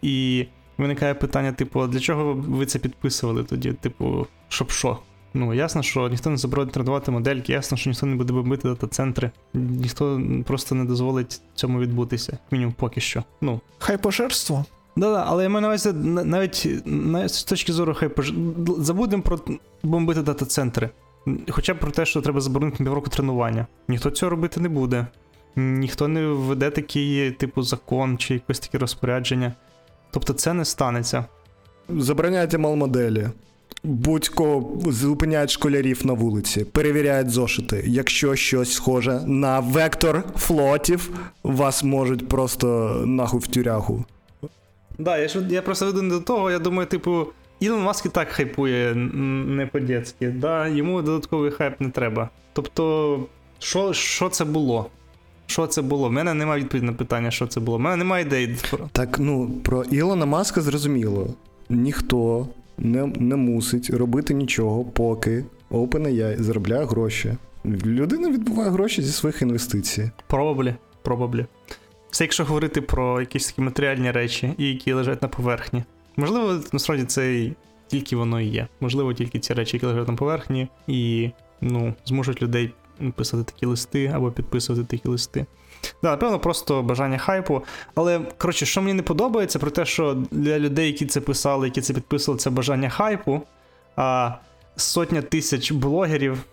І, виникає питання: типу, для чого ви це підписували тоді? Типу, щоб що? Ну, ясно, що ніхто не заборонить тренувати модельки, ясно, що ніхто не буде бомбити дата-центри, ніхто просто не дозволить цьому відбутися, мінімум поки що. Ну, Хайпошерство. Да-да, але я маю на увазі навіть навіть з точки зору хай пож- забудемо про бомбити дата-центри. Хоча б про те, що треба заборонити півроку тренування. Ніхто цього робити не буде. Ніхто не введе такий, типу, закон чи якось таке розпорядження. Тобто це не станеться. Забороняйте малмоделі. Будь-кого зупиняють школярів на вулиці, перевіряють зошити. Якщо щось схоже на вектор флотів, вас можуть просто нахуй в тюрягу. Да, я ж я просто веду не до того, я думаю, типу, Ілон Маск і так хайпує не по-дєцьки, да, йому додатковий хайп не треба. Тобто, що, що це було? Що це було? У мене немає відповіді на питання, що це було. У мене немає ідеї. Так, ну про Ілона Маска зрозуміло. Ніхто не, не мусить робити нічого, поки OpenAI заробляє гроші. Людина відбуває гроші зі своїх інвестицій. Probably, probably. Це якщо говорити про якісь такі матеріальні речі, які лежать на поверхні. Можливо, насправді це тільки воно і є. Можливо, тільки ці речі, які лежать на поверхні, і ну, змушують людей писати такі листи або підписувати такі листи. Да, напевно, просто бажання хайпу. Але, коротше, що мені не подобається, про те, що для людей, які це писали, які це підписували, це бажання хайпу, а сотня тисяч блогерів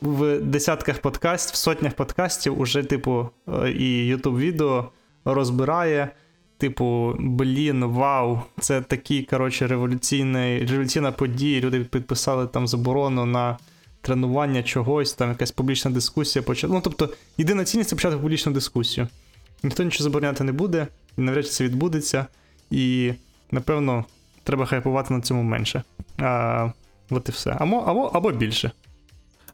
в десятках подкастів, в сотнях подкастів уже, типу, е, і YouTube відео розбирає. Типу, блін, вау, це такий, коротше, революційна подія. Люди підписали там заборону на тренування чогось, там якась публічна дискусія почала. Ну, тобто, єдина цінність це почати публічну дискусію. Ніхто нічого забороняти не буде, і навряд чи це відбудеться. І, напевно, треба хайпувати на цьому менше. А, От і все. Або, або, або більше.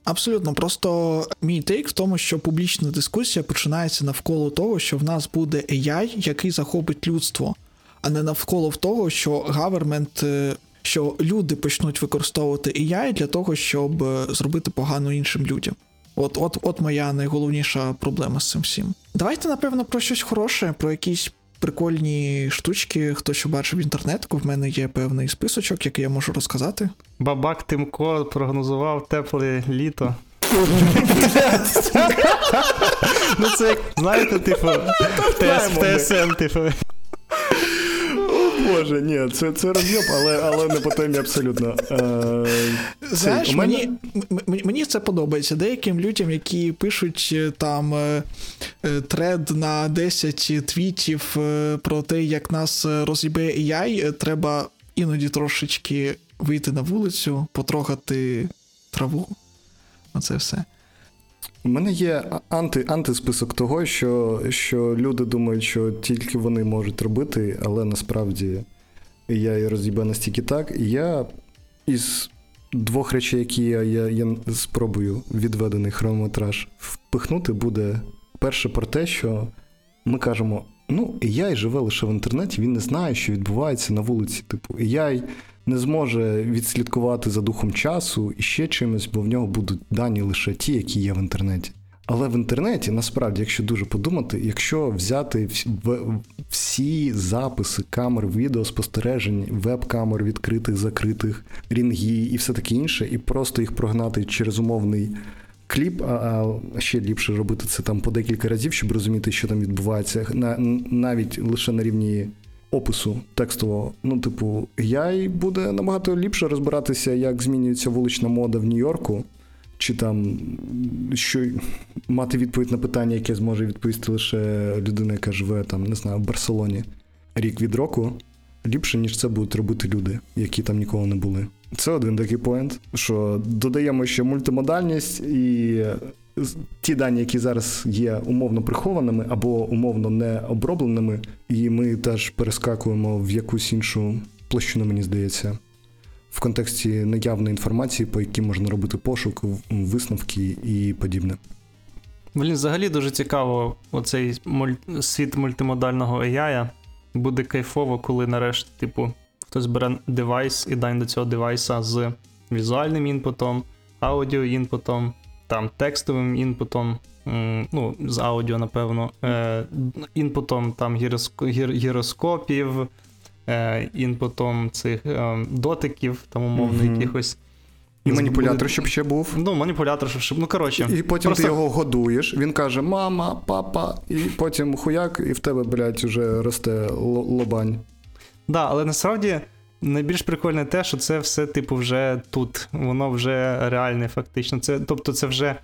Абсолютно, просто мій тейк в тому, що публічна дискусія починається навколо того, що в нас буде AI, який захопить людство, а не навколо того, що гавермент, що люди почнуть використовувати AI для того, щоб е, зробити погано іншим людям. От, от, от моя найголовніша проблема з цим всім. Давайте, напевно, про щось хороше, про якісь прикольні штучки, хто що бачив інтернетку. В мене є певний списочок, який я можу розказати. Бабак Тимко прогнозував тепле літо. <laughs> ну це як, знаєте, типу, в в ТСН, типу. Боже, ні, це, це роз'єб, але, але не по темі абсолютно. Е, Знаєш, у мене- мені, мені це подобається. Деяким людям, які пишуть е, там е, е, тред на 10 твітів про те, як нас роз'їбе AI, треба іноді трошечки вийти на вулицю, потрогати траву. Оце все. У мене є анти, антисписок того, що, що люди думають, що тільки вони можуть робити, але насправді я і роз'їбе настільки так. Я із двох речей, які я, я, я спробую відведений хронометраж впихнути, буде перше про те, що ми кажемо: ну, AI живе лише в інтернеті, він не знає, що відбувається на вулиці. Типу, AI не зможе відслідкувати за духом часу і ще чимось, бо в нього будуть дані лише ті, які є в інтернеті. Але в інтернеті, насправді, якщо дуже подумати, якщо взяти всі записи камер відеоспостережень, веб-камер відкритих, закритих, рінги і все таке інше, і просто їх прогнати через умовний кліп, а ще ліпше робити це там по декілька разів, щоб розуміти, що там відбувається, навіть лише на рівні опису текстового. Ну, типу, я буде набагато ліпше розбиратися, як змінюється вулична мода в Нью-Йорку, чи там що <laughs> мати відповідь на питання, яке зможе відповісти лише людина, яка живе там, не знаю, в Барселоні рік від року. Ліпше, ніж це будуть робити люди, які там ніколи не були. Це один такий поінт, що додаємо ще мультимодальність і ті дані, які зараз є умовно прихованими або умовно не обробленими, і ми теж перескакуємо в якусь іншу площину, мені здається, в контексті наявної інформації, по якій можна робити пошук, висновки і подібне. Блін, взагалі дуже цікаво оцей муль- світ мультимодального AI. Буде кайфово, коли нарешті, типу, хтось бере девайс і дань до цього девайса з візуальним інпутом, аудіо інпутом, там текстовим інпутом, ну, з аудіо, напевно, е, інпутом там гіроскопів, е, інпутом цих е, дотиків, там умовно Мгм. якихось. І маніпулятор, Буде- щоб ще був. Ну, маніпулятор, щоб-. Ну, коротше. І потім просто- ти його годуєш, він каже: мама, папа, і потім хуяк, і в тебе, блядь, уже росте л- лобань. Да, але насправді найбільш прикольне те, що це все, типу, вже тут. Воно вже реальне, фактично. Це, тобто, це вже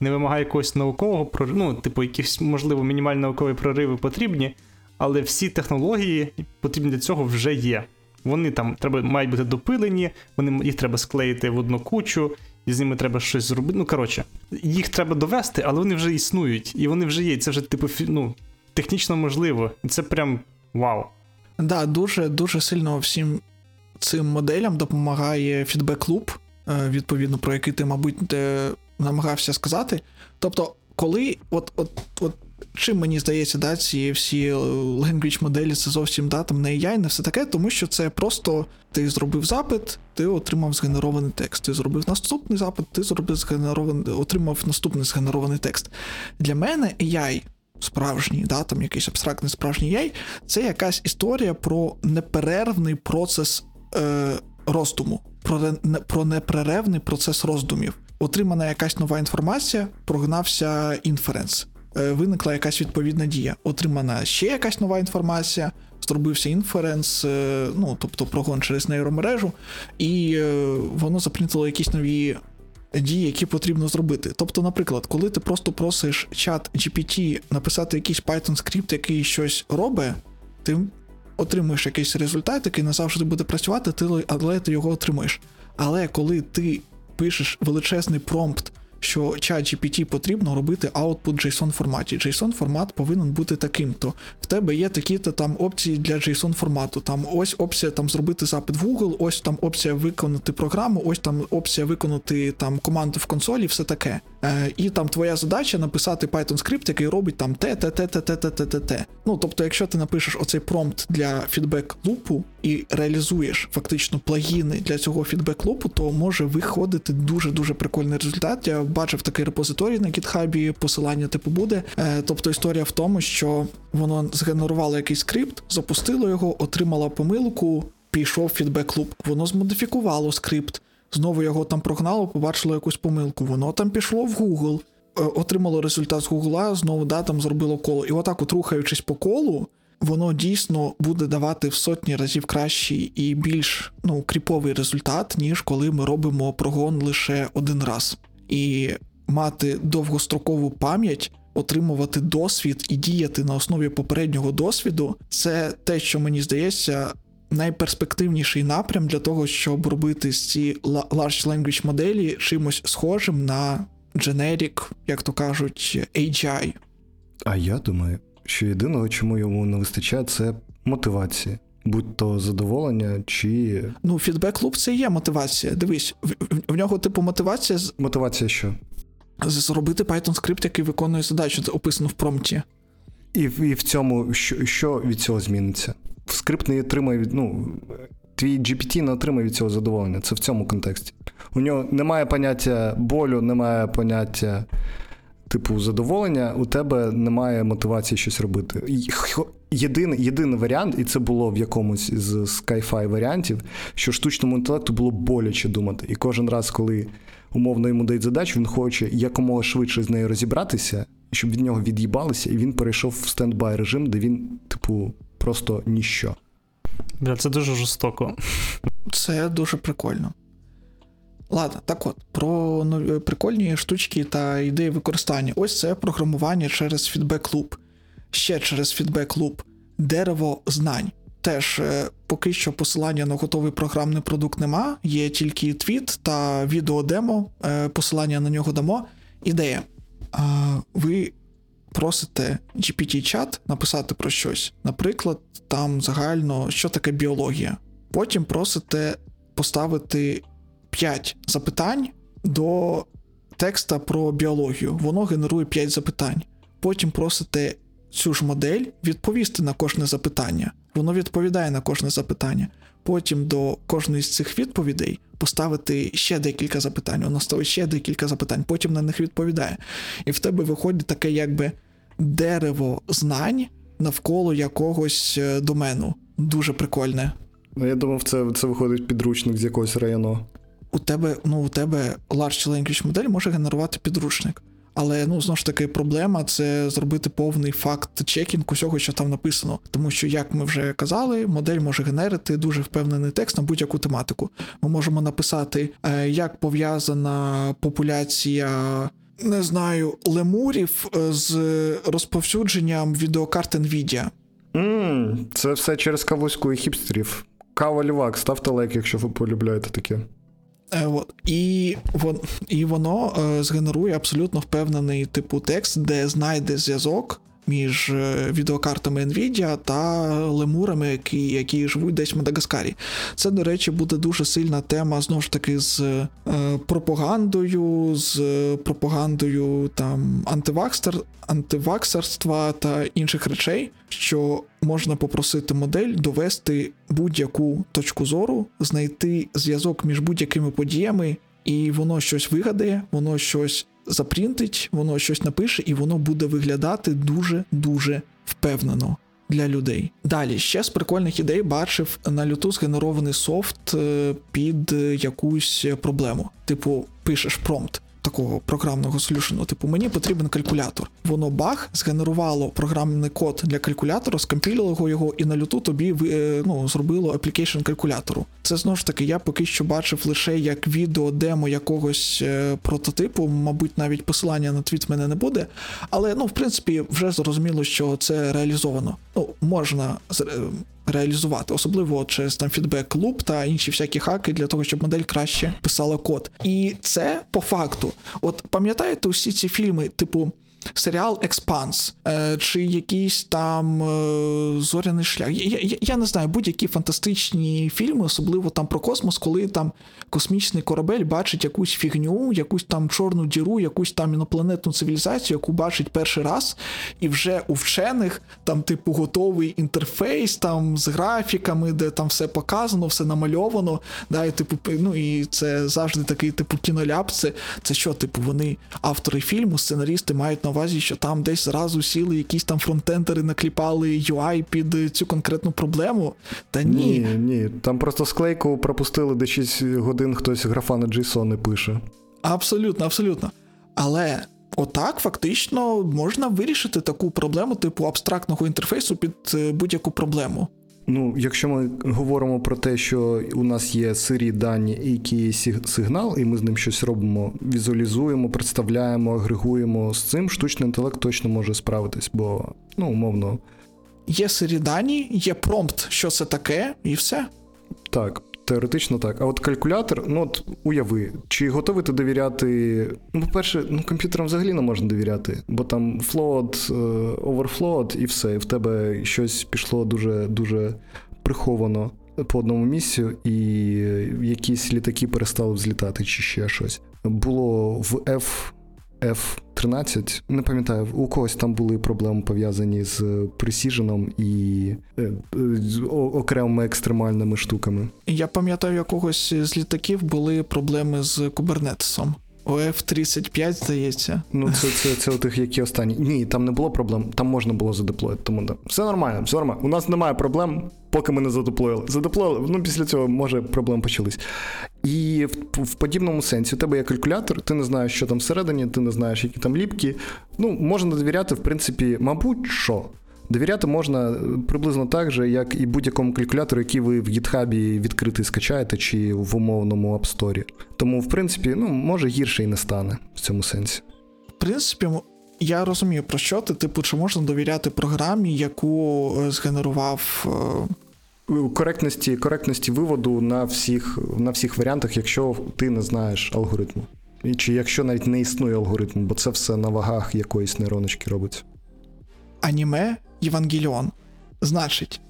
не вимагає якогось наукового прориву, ну, типу, якісь, можливо, мінімальні наукові прориви потрібні, але всі технології потрібні для цього вже є. Вони там треба, мають бути допилені, вони, їх треба склеїти в одну кучу, і з ними треба щось зробити. Ну, коротше, їх треба довести, але вони вже існують, і вони вже є. Це вже, типу, ну, технічно можливо. І це прям вау. Да, дуже дуже сильно всім цим моделям допомагає фідбек луп, відповідно, про який ти, мабуть, е, намагався сказати. Тобто, коли, от, от, от чим мені здається, да, ці всі е, language моделі це зовсім да, там не AI, не все таке, тому що це просто ти зробив запит, ти отримав згенерований текст. Ти зробив наступний запит, ти зробив згенерований, отримав наступний згенерований текст. Для мене AI справжній, да, там якийсь абстрактний справжній AI, це якась історія про неперервний процес е, роздуму, про, про непрервний процес роздумів. Отримана якась нова інформація, прогнався інференс. Е, виникла якась відповідна дія. Отримана ще якась нова інформація, зробився інференс, е, ну тобто прогон через нейромережу, і е, воно запринтило якісь нові дії, які потрібно зробити. Тобто, наприклад, коли ти просто просиш чат GPT написати якийсь Python скрипт, який щось робить, ти отримуєш якийсь результат, який не завжди буде працювати, ти, але ти його отримуєш. Але коли ти пишеш величезний промпт що чат GPT потрібно робити output JSON форматі. JSON формат повинен бути таким-то. В тебе є такі-то там опції для JSON формату. Там ось опція там зробити запит в Google, ось там опція виконати програму, ось там опція виконати там команду в консолі, все таке. Е, І там твоя задача написати Python скрипт, який робить там те, те, те, те, те, те, те, те, те. Ну тобто, якщо ти напишеш оцей промпт для фідбек лупу і реалізуєш фактично плагіни для цього фідбек лупу, то може виходити дуже дуже прикольний результат. Я бачив такий репозиторій на GitHub, посилання типу буде. Е, Тобто історія в тому, що воно згенерувало якийсь скрипт, запустило його, отримало помилку, пішов фідбек луп. Воно змодифікувало скрипт. Знову його там прогнало, побачило якусь помилку. Воно там пішло в Google, е, отримало результат з Гугла, знову да, там зробило коло. І отак, от рухаючись по колу, воно дійсно буде давати в сотні разів кращий і більш ну, кріповий результат, ніж коли ми робимо прогон лише один раз. І мати довгострокову пам'ять, отримувати досвід і діяти на основі попереднього досвіду це те, що мені здається. Найперспективніший напрям для того, щоб робити ці large language моделі чимось схожим на generic, як то кажуть, AGI. А я думаю, що єдиного, чому йому не вистачає, це мотивація. Будь то задоволення чи. Ну, фідбек луп це і є мотивація. Дивись, в, в, в нього, типу, мотивація з- Мотивація що? зробити Python скрипт, який виконує задачу, це описано в промпті. І, і в цьому що, що від цього зміниться? Скрипт не отримає від. Ну, твій GPT не отримає від цього задоволення. Це в цьому контексті. У нього немає поняття болю, немає поняття. Типу, задоволення, у тебе немає мотивації щось робити. Єдиний, єдиний варіант, і це було в якомусь з Sky-Fi варіантів, що штучному інтелекту було боляче думати. І кожен раз, коли умовно йому дають задачу, він хоче якомога швидше з нею розібратися, щоб від нього від'їбалися, і він перейшов в стендбай режим, де він, типу, просто ніщо. Бля, це дуже жорстоко. Це дуже прикольно. Ладно, так от, про прикольні штучки та ідеї використання. Ось це програмування через фідбек луп. Ще через фідбек луп. Дерево знань. Теж е, поки що посилання на готовий програмний продукт нема, є тільки твіт та відеодемо, е, посилання на нього дамо. Ідея. Ви просите GPT-чат написати про щось. Наприклад, там загально, що таке біологія. Потім просите поставити 5 запитань до текста про біологію. Воно генерує 5 запитань. Потім просите цю ж модель відповісти на кожне запитання. Воно відповідає на кожне запитання. Потім до кожної з цих відповідей поставити ще декілька запитань. Воно ставить ще декілька запитань, потім на них відповідає. І в тебе виходить таке, якби дерево знань навколо якогось е, домену. Дуже прикольне. Ну, я думав, це, це виходить підручник з якогось району. у тебе, ну, у тебе Large Language модель може генерувати підручник. Але ну знову ж таки проблема це зробити повний факт чекінг усього, що там написано. Тому що, як ми вже казали, модель може генерити дуже впевнений текст на будь-яку тематику. Ми можемо написати, е, як пов'язана популяція. Не знаю, лемурів е, з розповсюдженням відеокарт Nvidia. Ммм, це все через кавуську і хіпстерів. Кава лівак, ставте лайк, якщо ви полюбляєте таке. Е, от. І, вон, і воно е, згенерує абсолютно впевнений типу текст, де знайде зв'язок між е, відеокартами Nvidia та лемурами, які, які живуть десь в Мадагаскарі. Це, до речі, буде дуже сильна тема знову ж таки з е, пропагандою, з е, пропагандою там антивакстер, антиваксерства та інших речей, що можна попросити модель довести будь-яку точку зору, знайти зв'язок між будь-якими подіями, і воно щось вигадає, воно щось запринтить, воно щось напише, і воно буде виглядати дуже-дуже впевнено. Для людей. Далі ще з прикольних ідей бачив на льоту згенерований софт е, під якусь проблему. Типу, пишеш prompt такого програмного solution у, типу, мені потрібен калькулятор. Воно бах згенерувало програмний код для калькулятора, скомпілило його і на льоту тобі е, ну, зробило application калькулятору. Це знову ж таки, я поки що бачив лише як відео демо якогось е, прототипу, мабуть, навіть посилання на твіт в мене не буде. Але ну, в принципі, вже зрозуміло, що це реалізовано. Ну, можна е, реалізувати, особливо через там фідбек луп та інші всякі хаки для того, щоб модель краще писала код. І це по факту. От пам'ятаєте усі ці фільми, типу. Серіал Експанс е, чи якийсь там е, зоряний шлях. Я, я, я не знаю, будь-які фантастичні фільми, особливо там про космос, коли там космічний корабель бачить якусь фігню, якусь там чорну діру, якусь там інопланетну цивілізацію, яку бачить перший раз, і вже у вчених там, типу, готовий інтерфейс там з графіками, де там все показано, все намальовано. Да, і, типу, ну і це завжди такий, типу, кіноляп. Це, це що, типу, вони автори фільму, сценарісти мають на увазі, що там десь зразу сіли якісь там фронтендери, накліпали UI під цю конкретну проблему. Та ні. Ні, ні. Там просто склейку пропустили, де 6 годин хтось графа на JSON не пише. Абсолютно, абсолютно. Але отак фактично можна вирішити таку проблему, типу абстрактного інтерфейсу під е, будь-яку проблему. Ну, якщо ми говоримо про те, що у нас є сирі дані, які є сигнал, і ми з ним щось робимо, візуалізуємо, представляємо, агрегуємо з цим, штучний інтелект точно може справитись, бо ну, умовно. Є сирі дані, є промпт, що це таке, і все. Так. Теоретично так. А от калькулятор, ну от уяви, чи готовий ти довіряти. Ну, по-перше, ну комп'ютерам взагалі не можна довіряти, бо там float, overflow і все, і в тебе щось пішло дуже дуже приховано по одному місцю, і якісь літаки перестали взлітати, чи ще щось. Було в F. F13, не пам'ятаю, у когось там були проблеми пов'язані з пресіженом і е, окремими екстремальними штуками. Я пам'ятаю, якогось з літаків були проблеми з кубернетисом. У F-35, здається. Ну, це це, це у тих, які останні. Ні, там не було проблем, там можна було задеплоїти. Тому да. все нормально, все нормально. У нас немає проблем, поки ми не задеплоїли. Задеплоїли, ну після цього, може, проблеми почались. І в, в подібному сенсі у тебе є калькулятор, ти не знаєш, що там всередині, ти не знаєш, які там ліпки. Ну, можна довіряти, в принципі, мабуть, що. Довіряти можна приблизно так же, як і будь-якому калькулятору, який ви в гітхабі відкритий скачаєте, чи в умовному App Store. Тому, в принципі, ну, може гірше і не стане в цьому сенсі. В принципі, я розумію, про що ти, типу, чи можна довіряти програмі, яку е, згенерував. Е, коректності коректності виводу на всіх на всіх варіантах, якщо ти не знаєш алгоритму. І Чи якщо навіть не існує алгоритм, бо це все на вагах якоїсь нейроночки робиться. Аніме Євангеліон. Значить.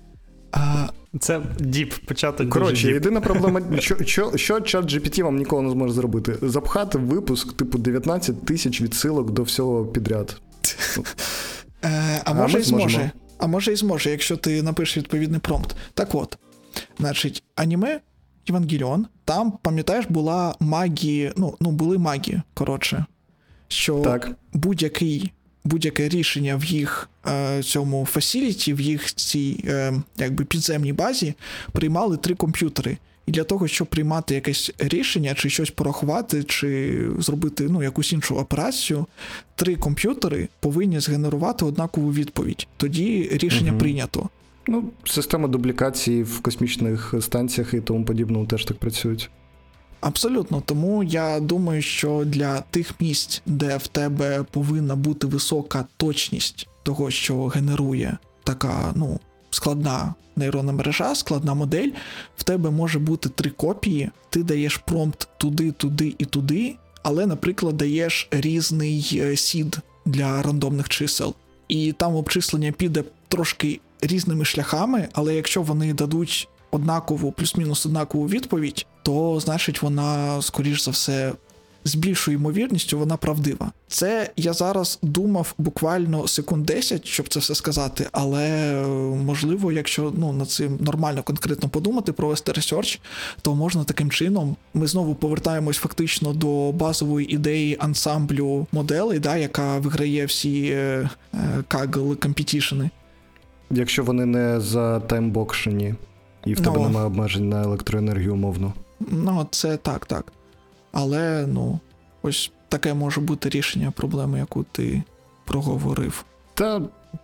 А... Це діп, початок. Коротше, діп. єдина проблема, <laughs> що що, що чат GPT вам ніколи не зможе зробити? Запхати випуск, типу, 19 тисяч відсилок до всього підряд. Е, а може і зможе. А може і зможе, якщо ти напишеш відповідний промпт. Так от, значить, аніме Євангеліон, там, пам'ятаєш, була магія, ну, ну були магії, коротше. Що так. будь-який будь-яке рішення в їх е, цьому фасіліті, в їх цій е, якби підземній базі приймали три комп'ютери. І для того, щоб приймати якесь рішення, чи щось порахувати, чи зробити ну, якусь іншу операцію, три комп'ютери повинні згенерувати однакову відповідь. Тоді рішення угу. прийнято. Ну, система дублікації в космічних станціях і тому подібному теж так працюють. Абсолютно, тому я думаю, що для тих місць, де в тебе повинна бути висока точність того, що генерує така ну, складна нейронна мережа, складна модель, в тебе може бути три копії, ти даєш промпт туди, туди і туди, але, наприклад, даєш різний е, сід для рандомних чисел. І там обчислення піде трошки різними шляхами, але якщо вони дадуть однакову, плюс-мінус однакову відповідь, то значить вона, скоріш за все, з більшою ймовірністю вона правдива. Це я зараз думав буквально секунд 10, щоб це все сказати, але можливо, якщо ну над цим нормально конкретно подумати, провести ресерч, то можна таким чином. Ми знову повертаємось фактично до базової ідеї ансамблю моделей, да, яка виграє всі е, е, Kaggle компетішени. Якщо вони не затаймбокшені. І в тебе ну, немає обмежень на електроенергію умовно. Ну, це так, так. Але, ну, ось таке може бути рішення проблеми, яку ти проговорив. Та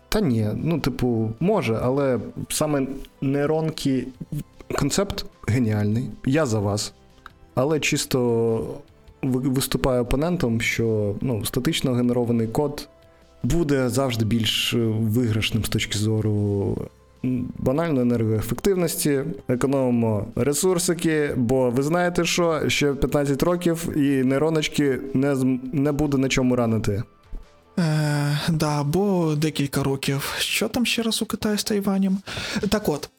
та ні, ну, типу, може, але саме нейронки. Концепт геніальний. Я за вас. Але чисто виступаю опонентом, що ну, статично генерований код буде завжди більш виграшним з точки зору банально енергоефективності, економимо ресурсики, бо ви знаєте, що ще 15 років і нейроночки не, не буде на чому ранити. Е, Да, або декілька років. Що там ще раз у Китаї з Тайванем? Так от,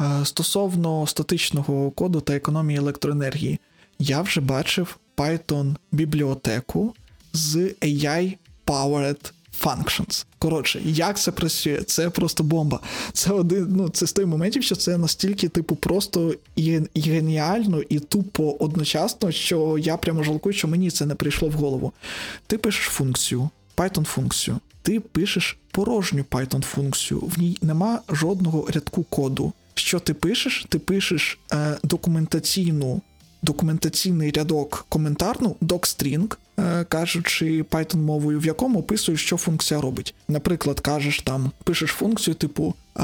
е, стосовно статичного коду та економії електроенергії, я вже бачив Python бібліотеку з AI Powered Functions. Коротше, як це працює? Це просто бомба. Це один, ну це з той моментів, що це настільки, типу, просто і, і геніально, і тупо одночасно, що я прямо жалкую, що мені це не прийшло в голову. Ти пишеш функцію, Python функцію. Ти пишеш порожню Python функцію, в ній нема жодного рядку коду. Що ти пишеш? Ти пишеш е, документаційну, документаційний рядок коментарну, docstring, е, кажучи Python мовою, в якому описуєш, що функція робить. Наприклад, кажеш там, пишеш функцію типу е,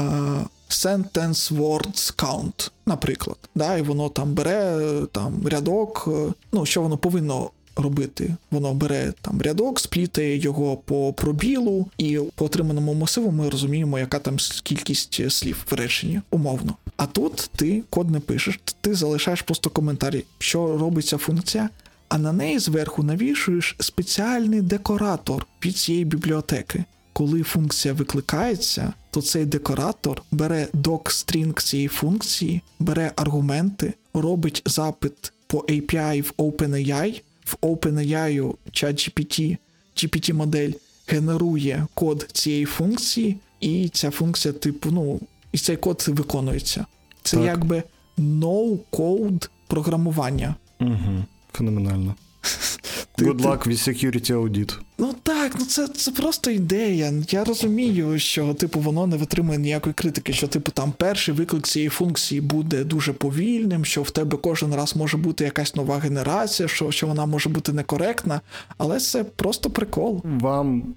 sentence words count, наприклад. Да, І воно там бере там рядок, е, ну що воно повинно робити. Воно бере там рядок, сплітає його по пробілу, і по отриманому масиву ми розуміємо, яка там кількість слів в реченні, умовно. А тут ти код не пишеш, ти залишаєш просто коментарі, що робиться функція, а на неї зверху навішуєш спеціальний декоратор від цієї бібліотеки. Коли функція викликається, то цей декоратор бере док-стрінг цієї функції, бере аргументи, робить запит по API в OpenAI, в OpenAI ChatGPT, GPT-модель генерує код цієї функції, і ця функція, типу, ну, і цей код виконується. Це Так. якби no-code програмування. Угу. Феноменально. <laughs> Ти- Good luck with security audit. Ну так, ну це, це просто ідея. Я розумію, що типу воно не витримує ніякої критики, що типу там перший виклик цієї функції буде дуже повільним, що в тебе кожен раз може бути якась нова генерація, що, що вона може бути некоректна, але це просто прикол. Вам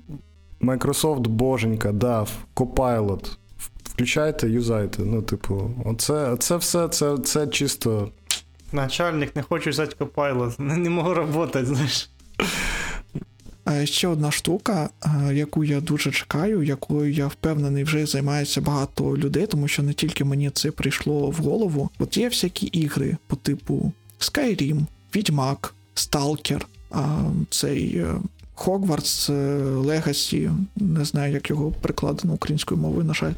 Microsoft боженька дав Copilot. Включайте, юзайте. Ну, типу, оце, це все, це, це чисто. Начальник, не хочу взяти копайлот, не, <laughs> не можу працювати, знаєш. Е, Ще одна штука, е, яку я дуже чекаю, якою я впевнений вже займається багато людей, тому що не тільки мені це прийшло в голову. От є всякі ігри по типу Skyrim, Відьмак, Stalker, цей е, Hogwarts е, не знаю, як його перекладено українською мовою, на жаль.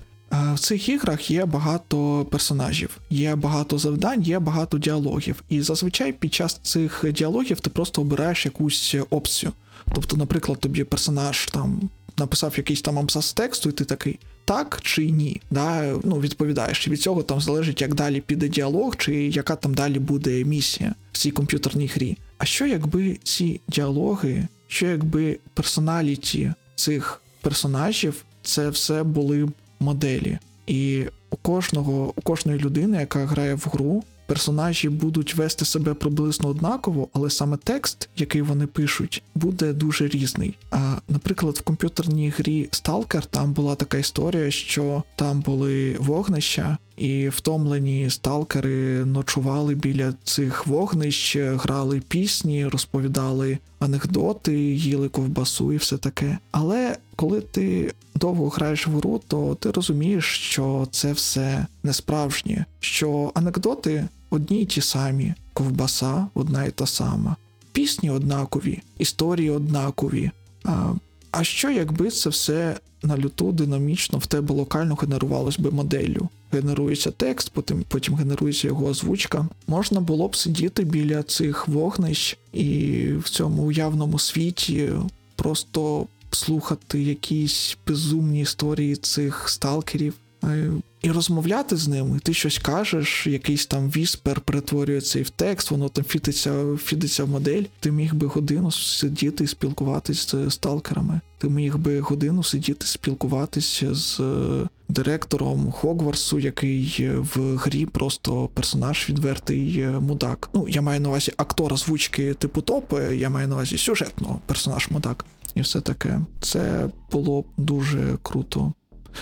В цих іграх є багато персонажів, є багато завдань, є багато діалогів. І зазвичай під час цих діалогів ти просто обираєш якусь опцію. Тобто, наприклад, тобі персонаж там написав якийсь там абзац тексту, і ти такий так чи ні. Да? Ну, відповідаєш. І від цього там залежить, як далі піде діалог, чи яка там далі буде місія в цій комп'ютерній грі. А що якби ці діалоги, що якби персоналіті цих персонажів, це все були моделі. І у кожного, у кожної людини, яка грає в гру, персонажі будуть вести себе приблизно однаково, але саме текст, який вони пишуть, буде дуже різний. А, наприклад, в комп'ютерній грі Stalker там була така історія, що там були вогнища, і втомлені сталкери ночували біля цих вогнищ, грали пісні, розповідали анекдоти, їли ковбасу і все таке. Але коли ти довго граєш в гру, то ти розумієш, що це все не справжнє, що анекдоти одні й ті самі, ковбаса одна й та сама, пісні однакові, історії однакові. А, а що якби це все на люту динамічно в тебе локально генерувалось би моделлю? Генерується текст, потім, потім генерується його озвучка. Можна було б сидіти біля цих вогнищ і в цьому уявному світі просто слухати якісь безумні історії цих сталкерів. е, І розмовляти з ними, ти щось кажеш, якийсь там віспер перетворюється і в текст, воно там фітиться, фітиться в модель. Ти міг би годину сидіти і спілкуватись з сталкерами. Ти міг би годину сидіти спілкуватися з е, директором Хогвартсу, який е, в грі просто персонаж відвертий мудак. Ну, я маю на увазі актор озвучки типу топ, е, я маю на увазі сюжетно персонаж мудак. І все таке. Це було б дуже круто.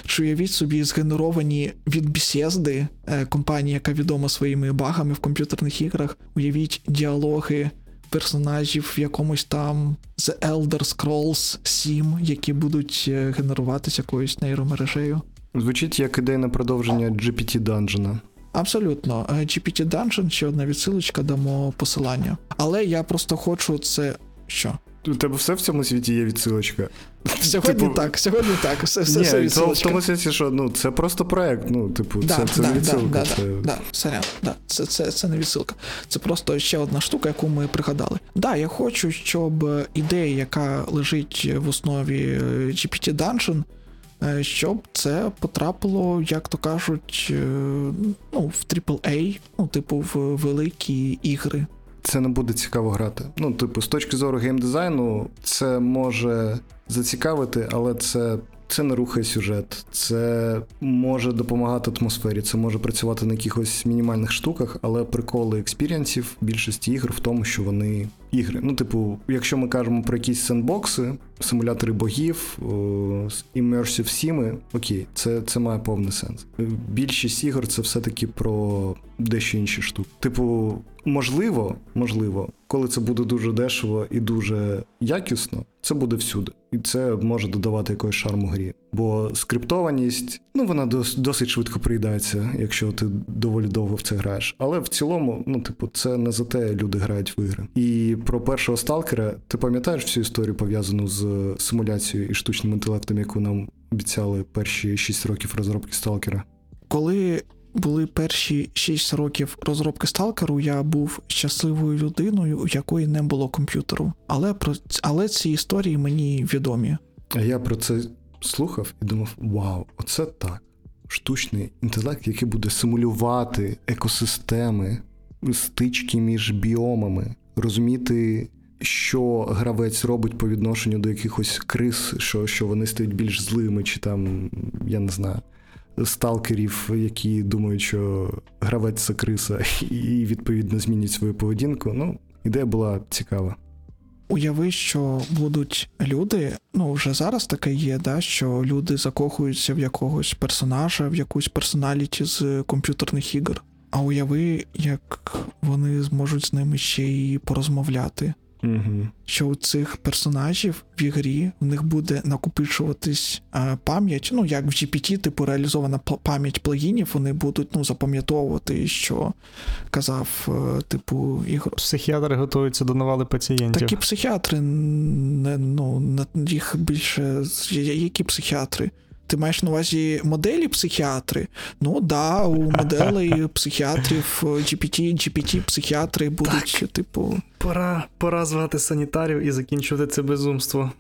Чи уявіть собі згенеровані від Bethesda, е, компанії, яка відома своїми багами в комп'ютерних іграх, уявіть діалоги персонажів в якомусь там The Elder Scrolls 7, які будуть е, генеруватися якоюсь нейромережею. Звучить як ідейне продовження GPT Dungeon. Абсолютно, Е, GPT Dungeon, ще одна відсилочка, дамо посилання. Але я просто хочу це. Що? У тебе все в цьому світі є відсилочка. <laughs> Сьогодні Типу- так, сьогодні так. Все, все, Ні, все то в тому сенсі, що ну, це просто проект. Ну, типу, Да, це, це да, не відсилка. Да, це... да, да, сорян, да, це, це, це не відсилка. Це просто ще одна штука, яку ми пригадали. Да, я хочу, щоб ідея, яка лежить в основі е, GPT Dungeon, е, щоб це потрапило, як то кажуть, е, ну, в AAA, ну, типу, в великі ігри. Це не буде цікаво грати. Ну, типу, з точки зору геймдизайну, це може зацікавити, але це. Це не рухає сюжет, це може допомагати атмосфері, це може працювати на якихось мінімальних штуках, але приколи experience ів більшості ігр в тому, що вони ігри. Ну, типу, якщо ми кажемо про якісь сендбокси, симулятори богів, immersive сіми, окей, це, це має повний сенс. Більшість ігор це все-таки про дещо інші штуки. Типу, можливо, можливо, коли це буде дуже дешево і дуже якісно, це буде всюди. І це може додавати якогось шарму грі. Бо скриптованість, ну вона дос, досить швидко приїдається, якщо ти доволі довго в це граєш. Але в цілому, ну, типу, це не за те люди грають в ігри. І про першого сталкера, ти пам'ятаєш всю історію пов'язану з симуляцією і штучним інтелектом, яку нам обіцяли перші 6 років розробки сталкера? Коли були перші 6 років розробки сталкеру, я був щасливою людиною, у якої не було комп'ютеру. Але про але ці історії мені відомі. А я про це слухав і думав: вау, оце так. Штучний інтелект, який буде симулювати екосистеми, стички між біомами, розуміти, що гравець робить по відношенню до якихось крис, що, що вони стають більш злими, чи там, я не знаю. Сталкерів, які думають, що гравець це криса, <laughs> і відповідно змінюють свою поведінку. Ну, ідея була цікава. Уяви, що будуть люди, ну вже зараз таке є, да, що люди закохуються в якогось персонажа, в якусь персоналіті з комп'ютерних ігор. А уяви, як вони зможуть з ними ще й порозмовляти. Угу. Що у цих персонажів в ігрі в них буде накопичуватись е, пам'ять, ну як в GPT, типу реалізована пам'ять плагінів, вони будуть ну, запам'ятовувати, що казав, е, типу, ігор. Психіатри готуються до навали пацієнтів. Такі психіатри, не, ну, їх більше. Які психіатри? Ти маєш на увазі моделі психіатри? Ну да, у <laughs> моделей психіатрів GPT, GPT психіатри будуть, так. типу. Пора пора звати санітарів і закінчувати це безумство.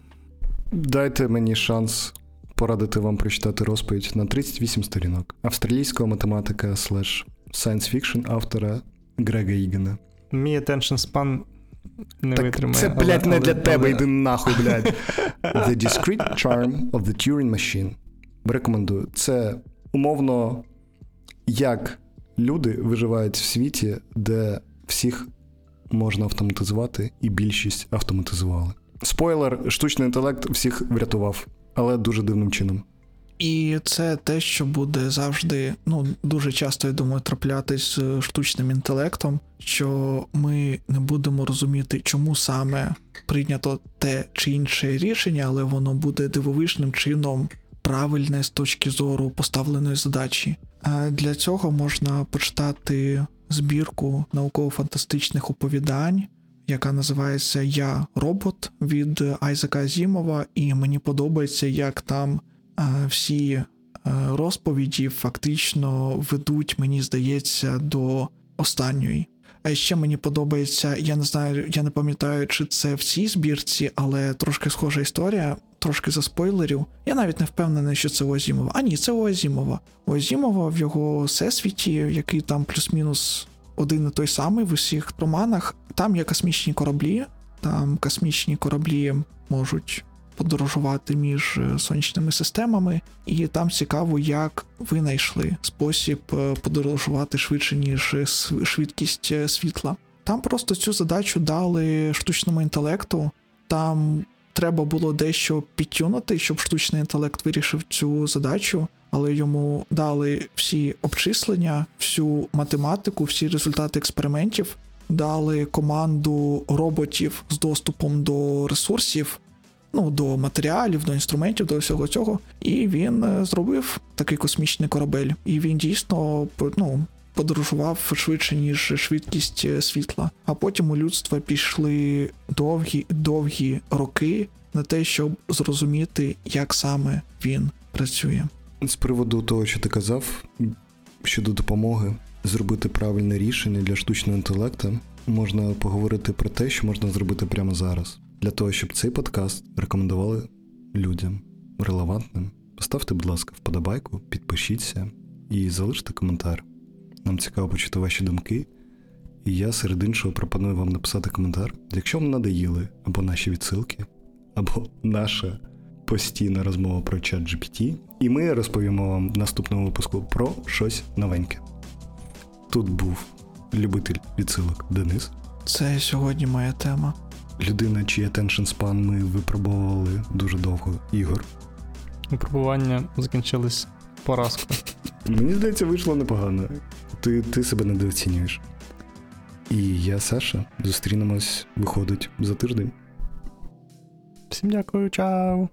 Дайте мені шанс порадити вам прочитати розповідь на 38 сторінок австралійського математика слеш science fiction автора Грега Ігена. Мій attention span не так витримає. Це, блядь, не але, для але, тебе, але... йди нахуй, блядь. <laughs> The Discrete Charm of the Turing Machine. Рекомендую. Це умовно, як люди виживають в світі, де всіх можна автоматизувати, і більшість автоматизували. Спойлер, штучний інтелект всіх врятував, але дуже дивним чином. І це те, що буде завжди, ну дуже часто, я думаю, траплятись з штучним інтелектом, що ми не будемо розуміти, чому саме прийнято те чи інше рішення, але воно буде дивовижним чином правильне з точки зору поставленої задачі. Для цього можна почитати збірку науково-фантастичних оповідань, яка називається Я робот від Айзека Азімова, і мені подобається, як там всі розповіді фактично ведуть, мені здається, до останньої. А ще мені подобається, я не знаю, я не пам'ятаю, чи це в цій збірці, але трошки схожа історія, трошки за спойлерів. Я навіть не впевнений, що це у А ні, це у Азімова. У Азімова в його всесвіті, який там плюс-мінус один і той самий в усіх романах, там є космічні кораблі, там космічні кораблі можуть подорожувати між сонячними системами, і там цікаво, як винайшли спосіб подорожувати швидше, ніж швидкість світла. Там просто цю задачу дали штучному інтелекту. Там треба було дещо підтюнути, щоб штучний інтелект вирішив цю задачу, але йому дали всі обчислення, всю математику, всі результати експериментів, дали команду роботів з доступом до ресурсів. Ну, до матеріалів, до інструментів, до всього цього. І він е, зробив такий космічний корабель. І він дійсно ну, подорожував швидше, ніж швидкість е, світла. А потім у людства пішли довгі довгі роки на те, щоб зрозуміти, як саме він працює. З приводу того, що ти казав щодо допомоги зробити правильне рішення для штучного інтелекту, можна поговорити про те, що можна зробити прямо зараз. Для того, щоб цей подкаст рекомендували людям релевантним. Поставте, будь ласка, вподобайку, підпишіться і залиште коментар. Нам цікаво почути ваші думки. І я серед іншого пропоную вам написати коментар, якщо вам надоїли або наші відсилки, або наша постійна розмова про чат GPT, і ми розповімо вам в наступному випуску про щось новеньке. Тут був любитель відсилок Денис, Це сьогодні моя тема. Людина, чий attention span ми випробовували дуже довго. Ігор. Випробування закінчились поразкою. Мені здається, вийшло непогано. Ти, ти себе недооцінюєш. І я, Саша, зустрінемось, виходить за тиждень. Всім дякую, чао!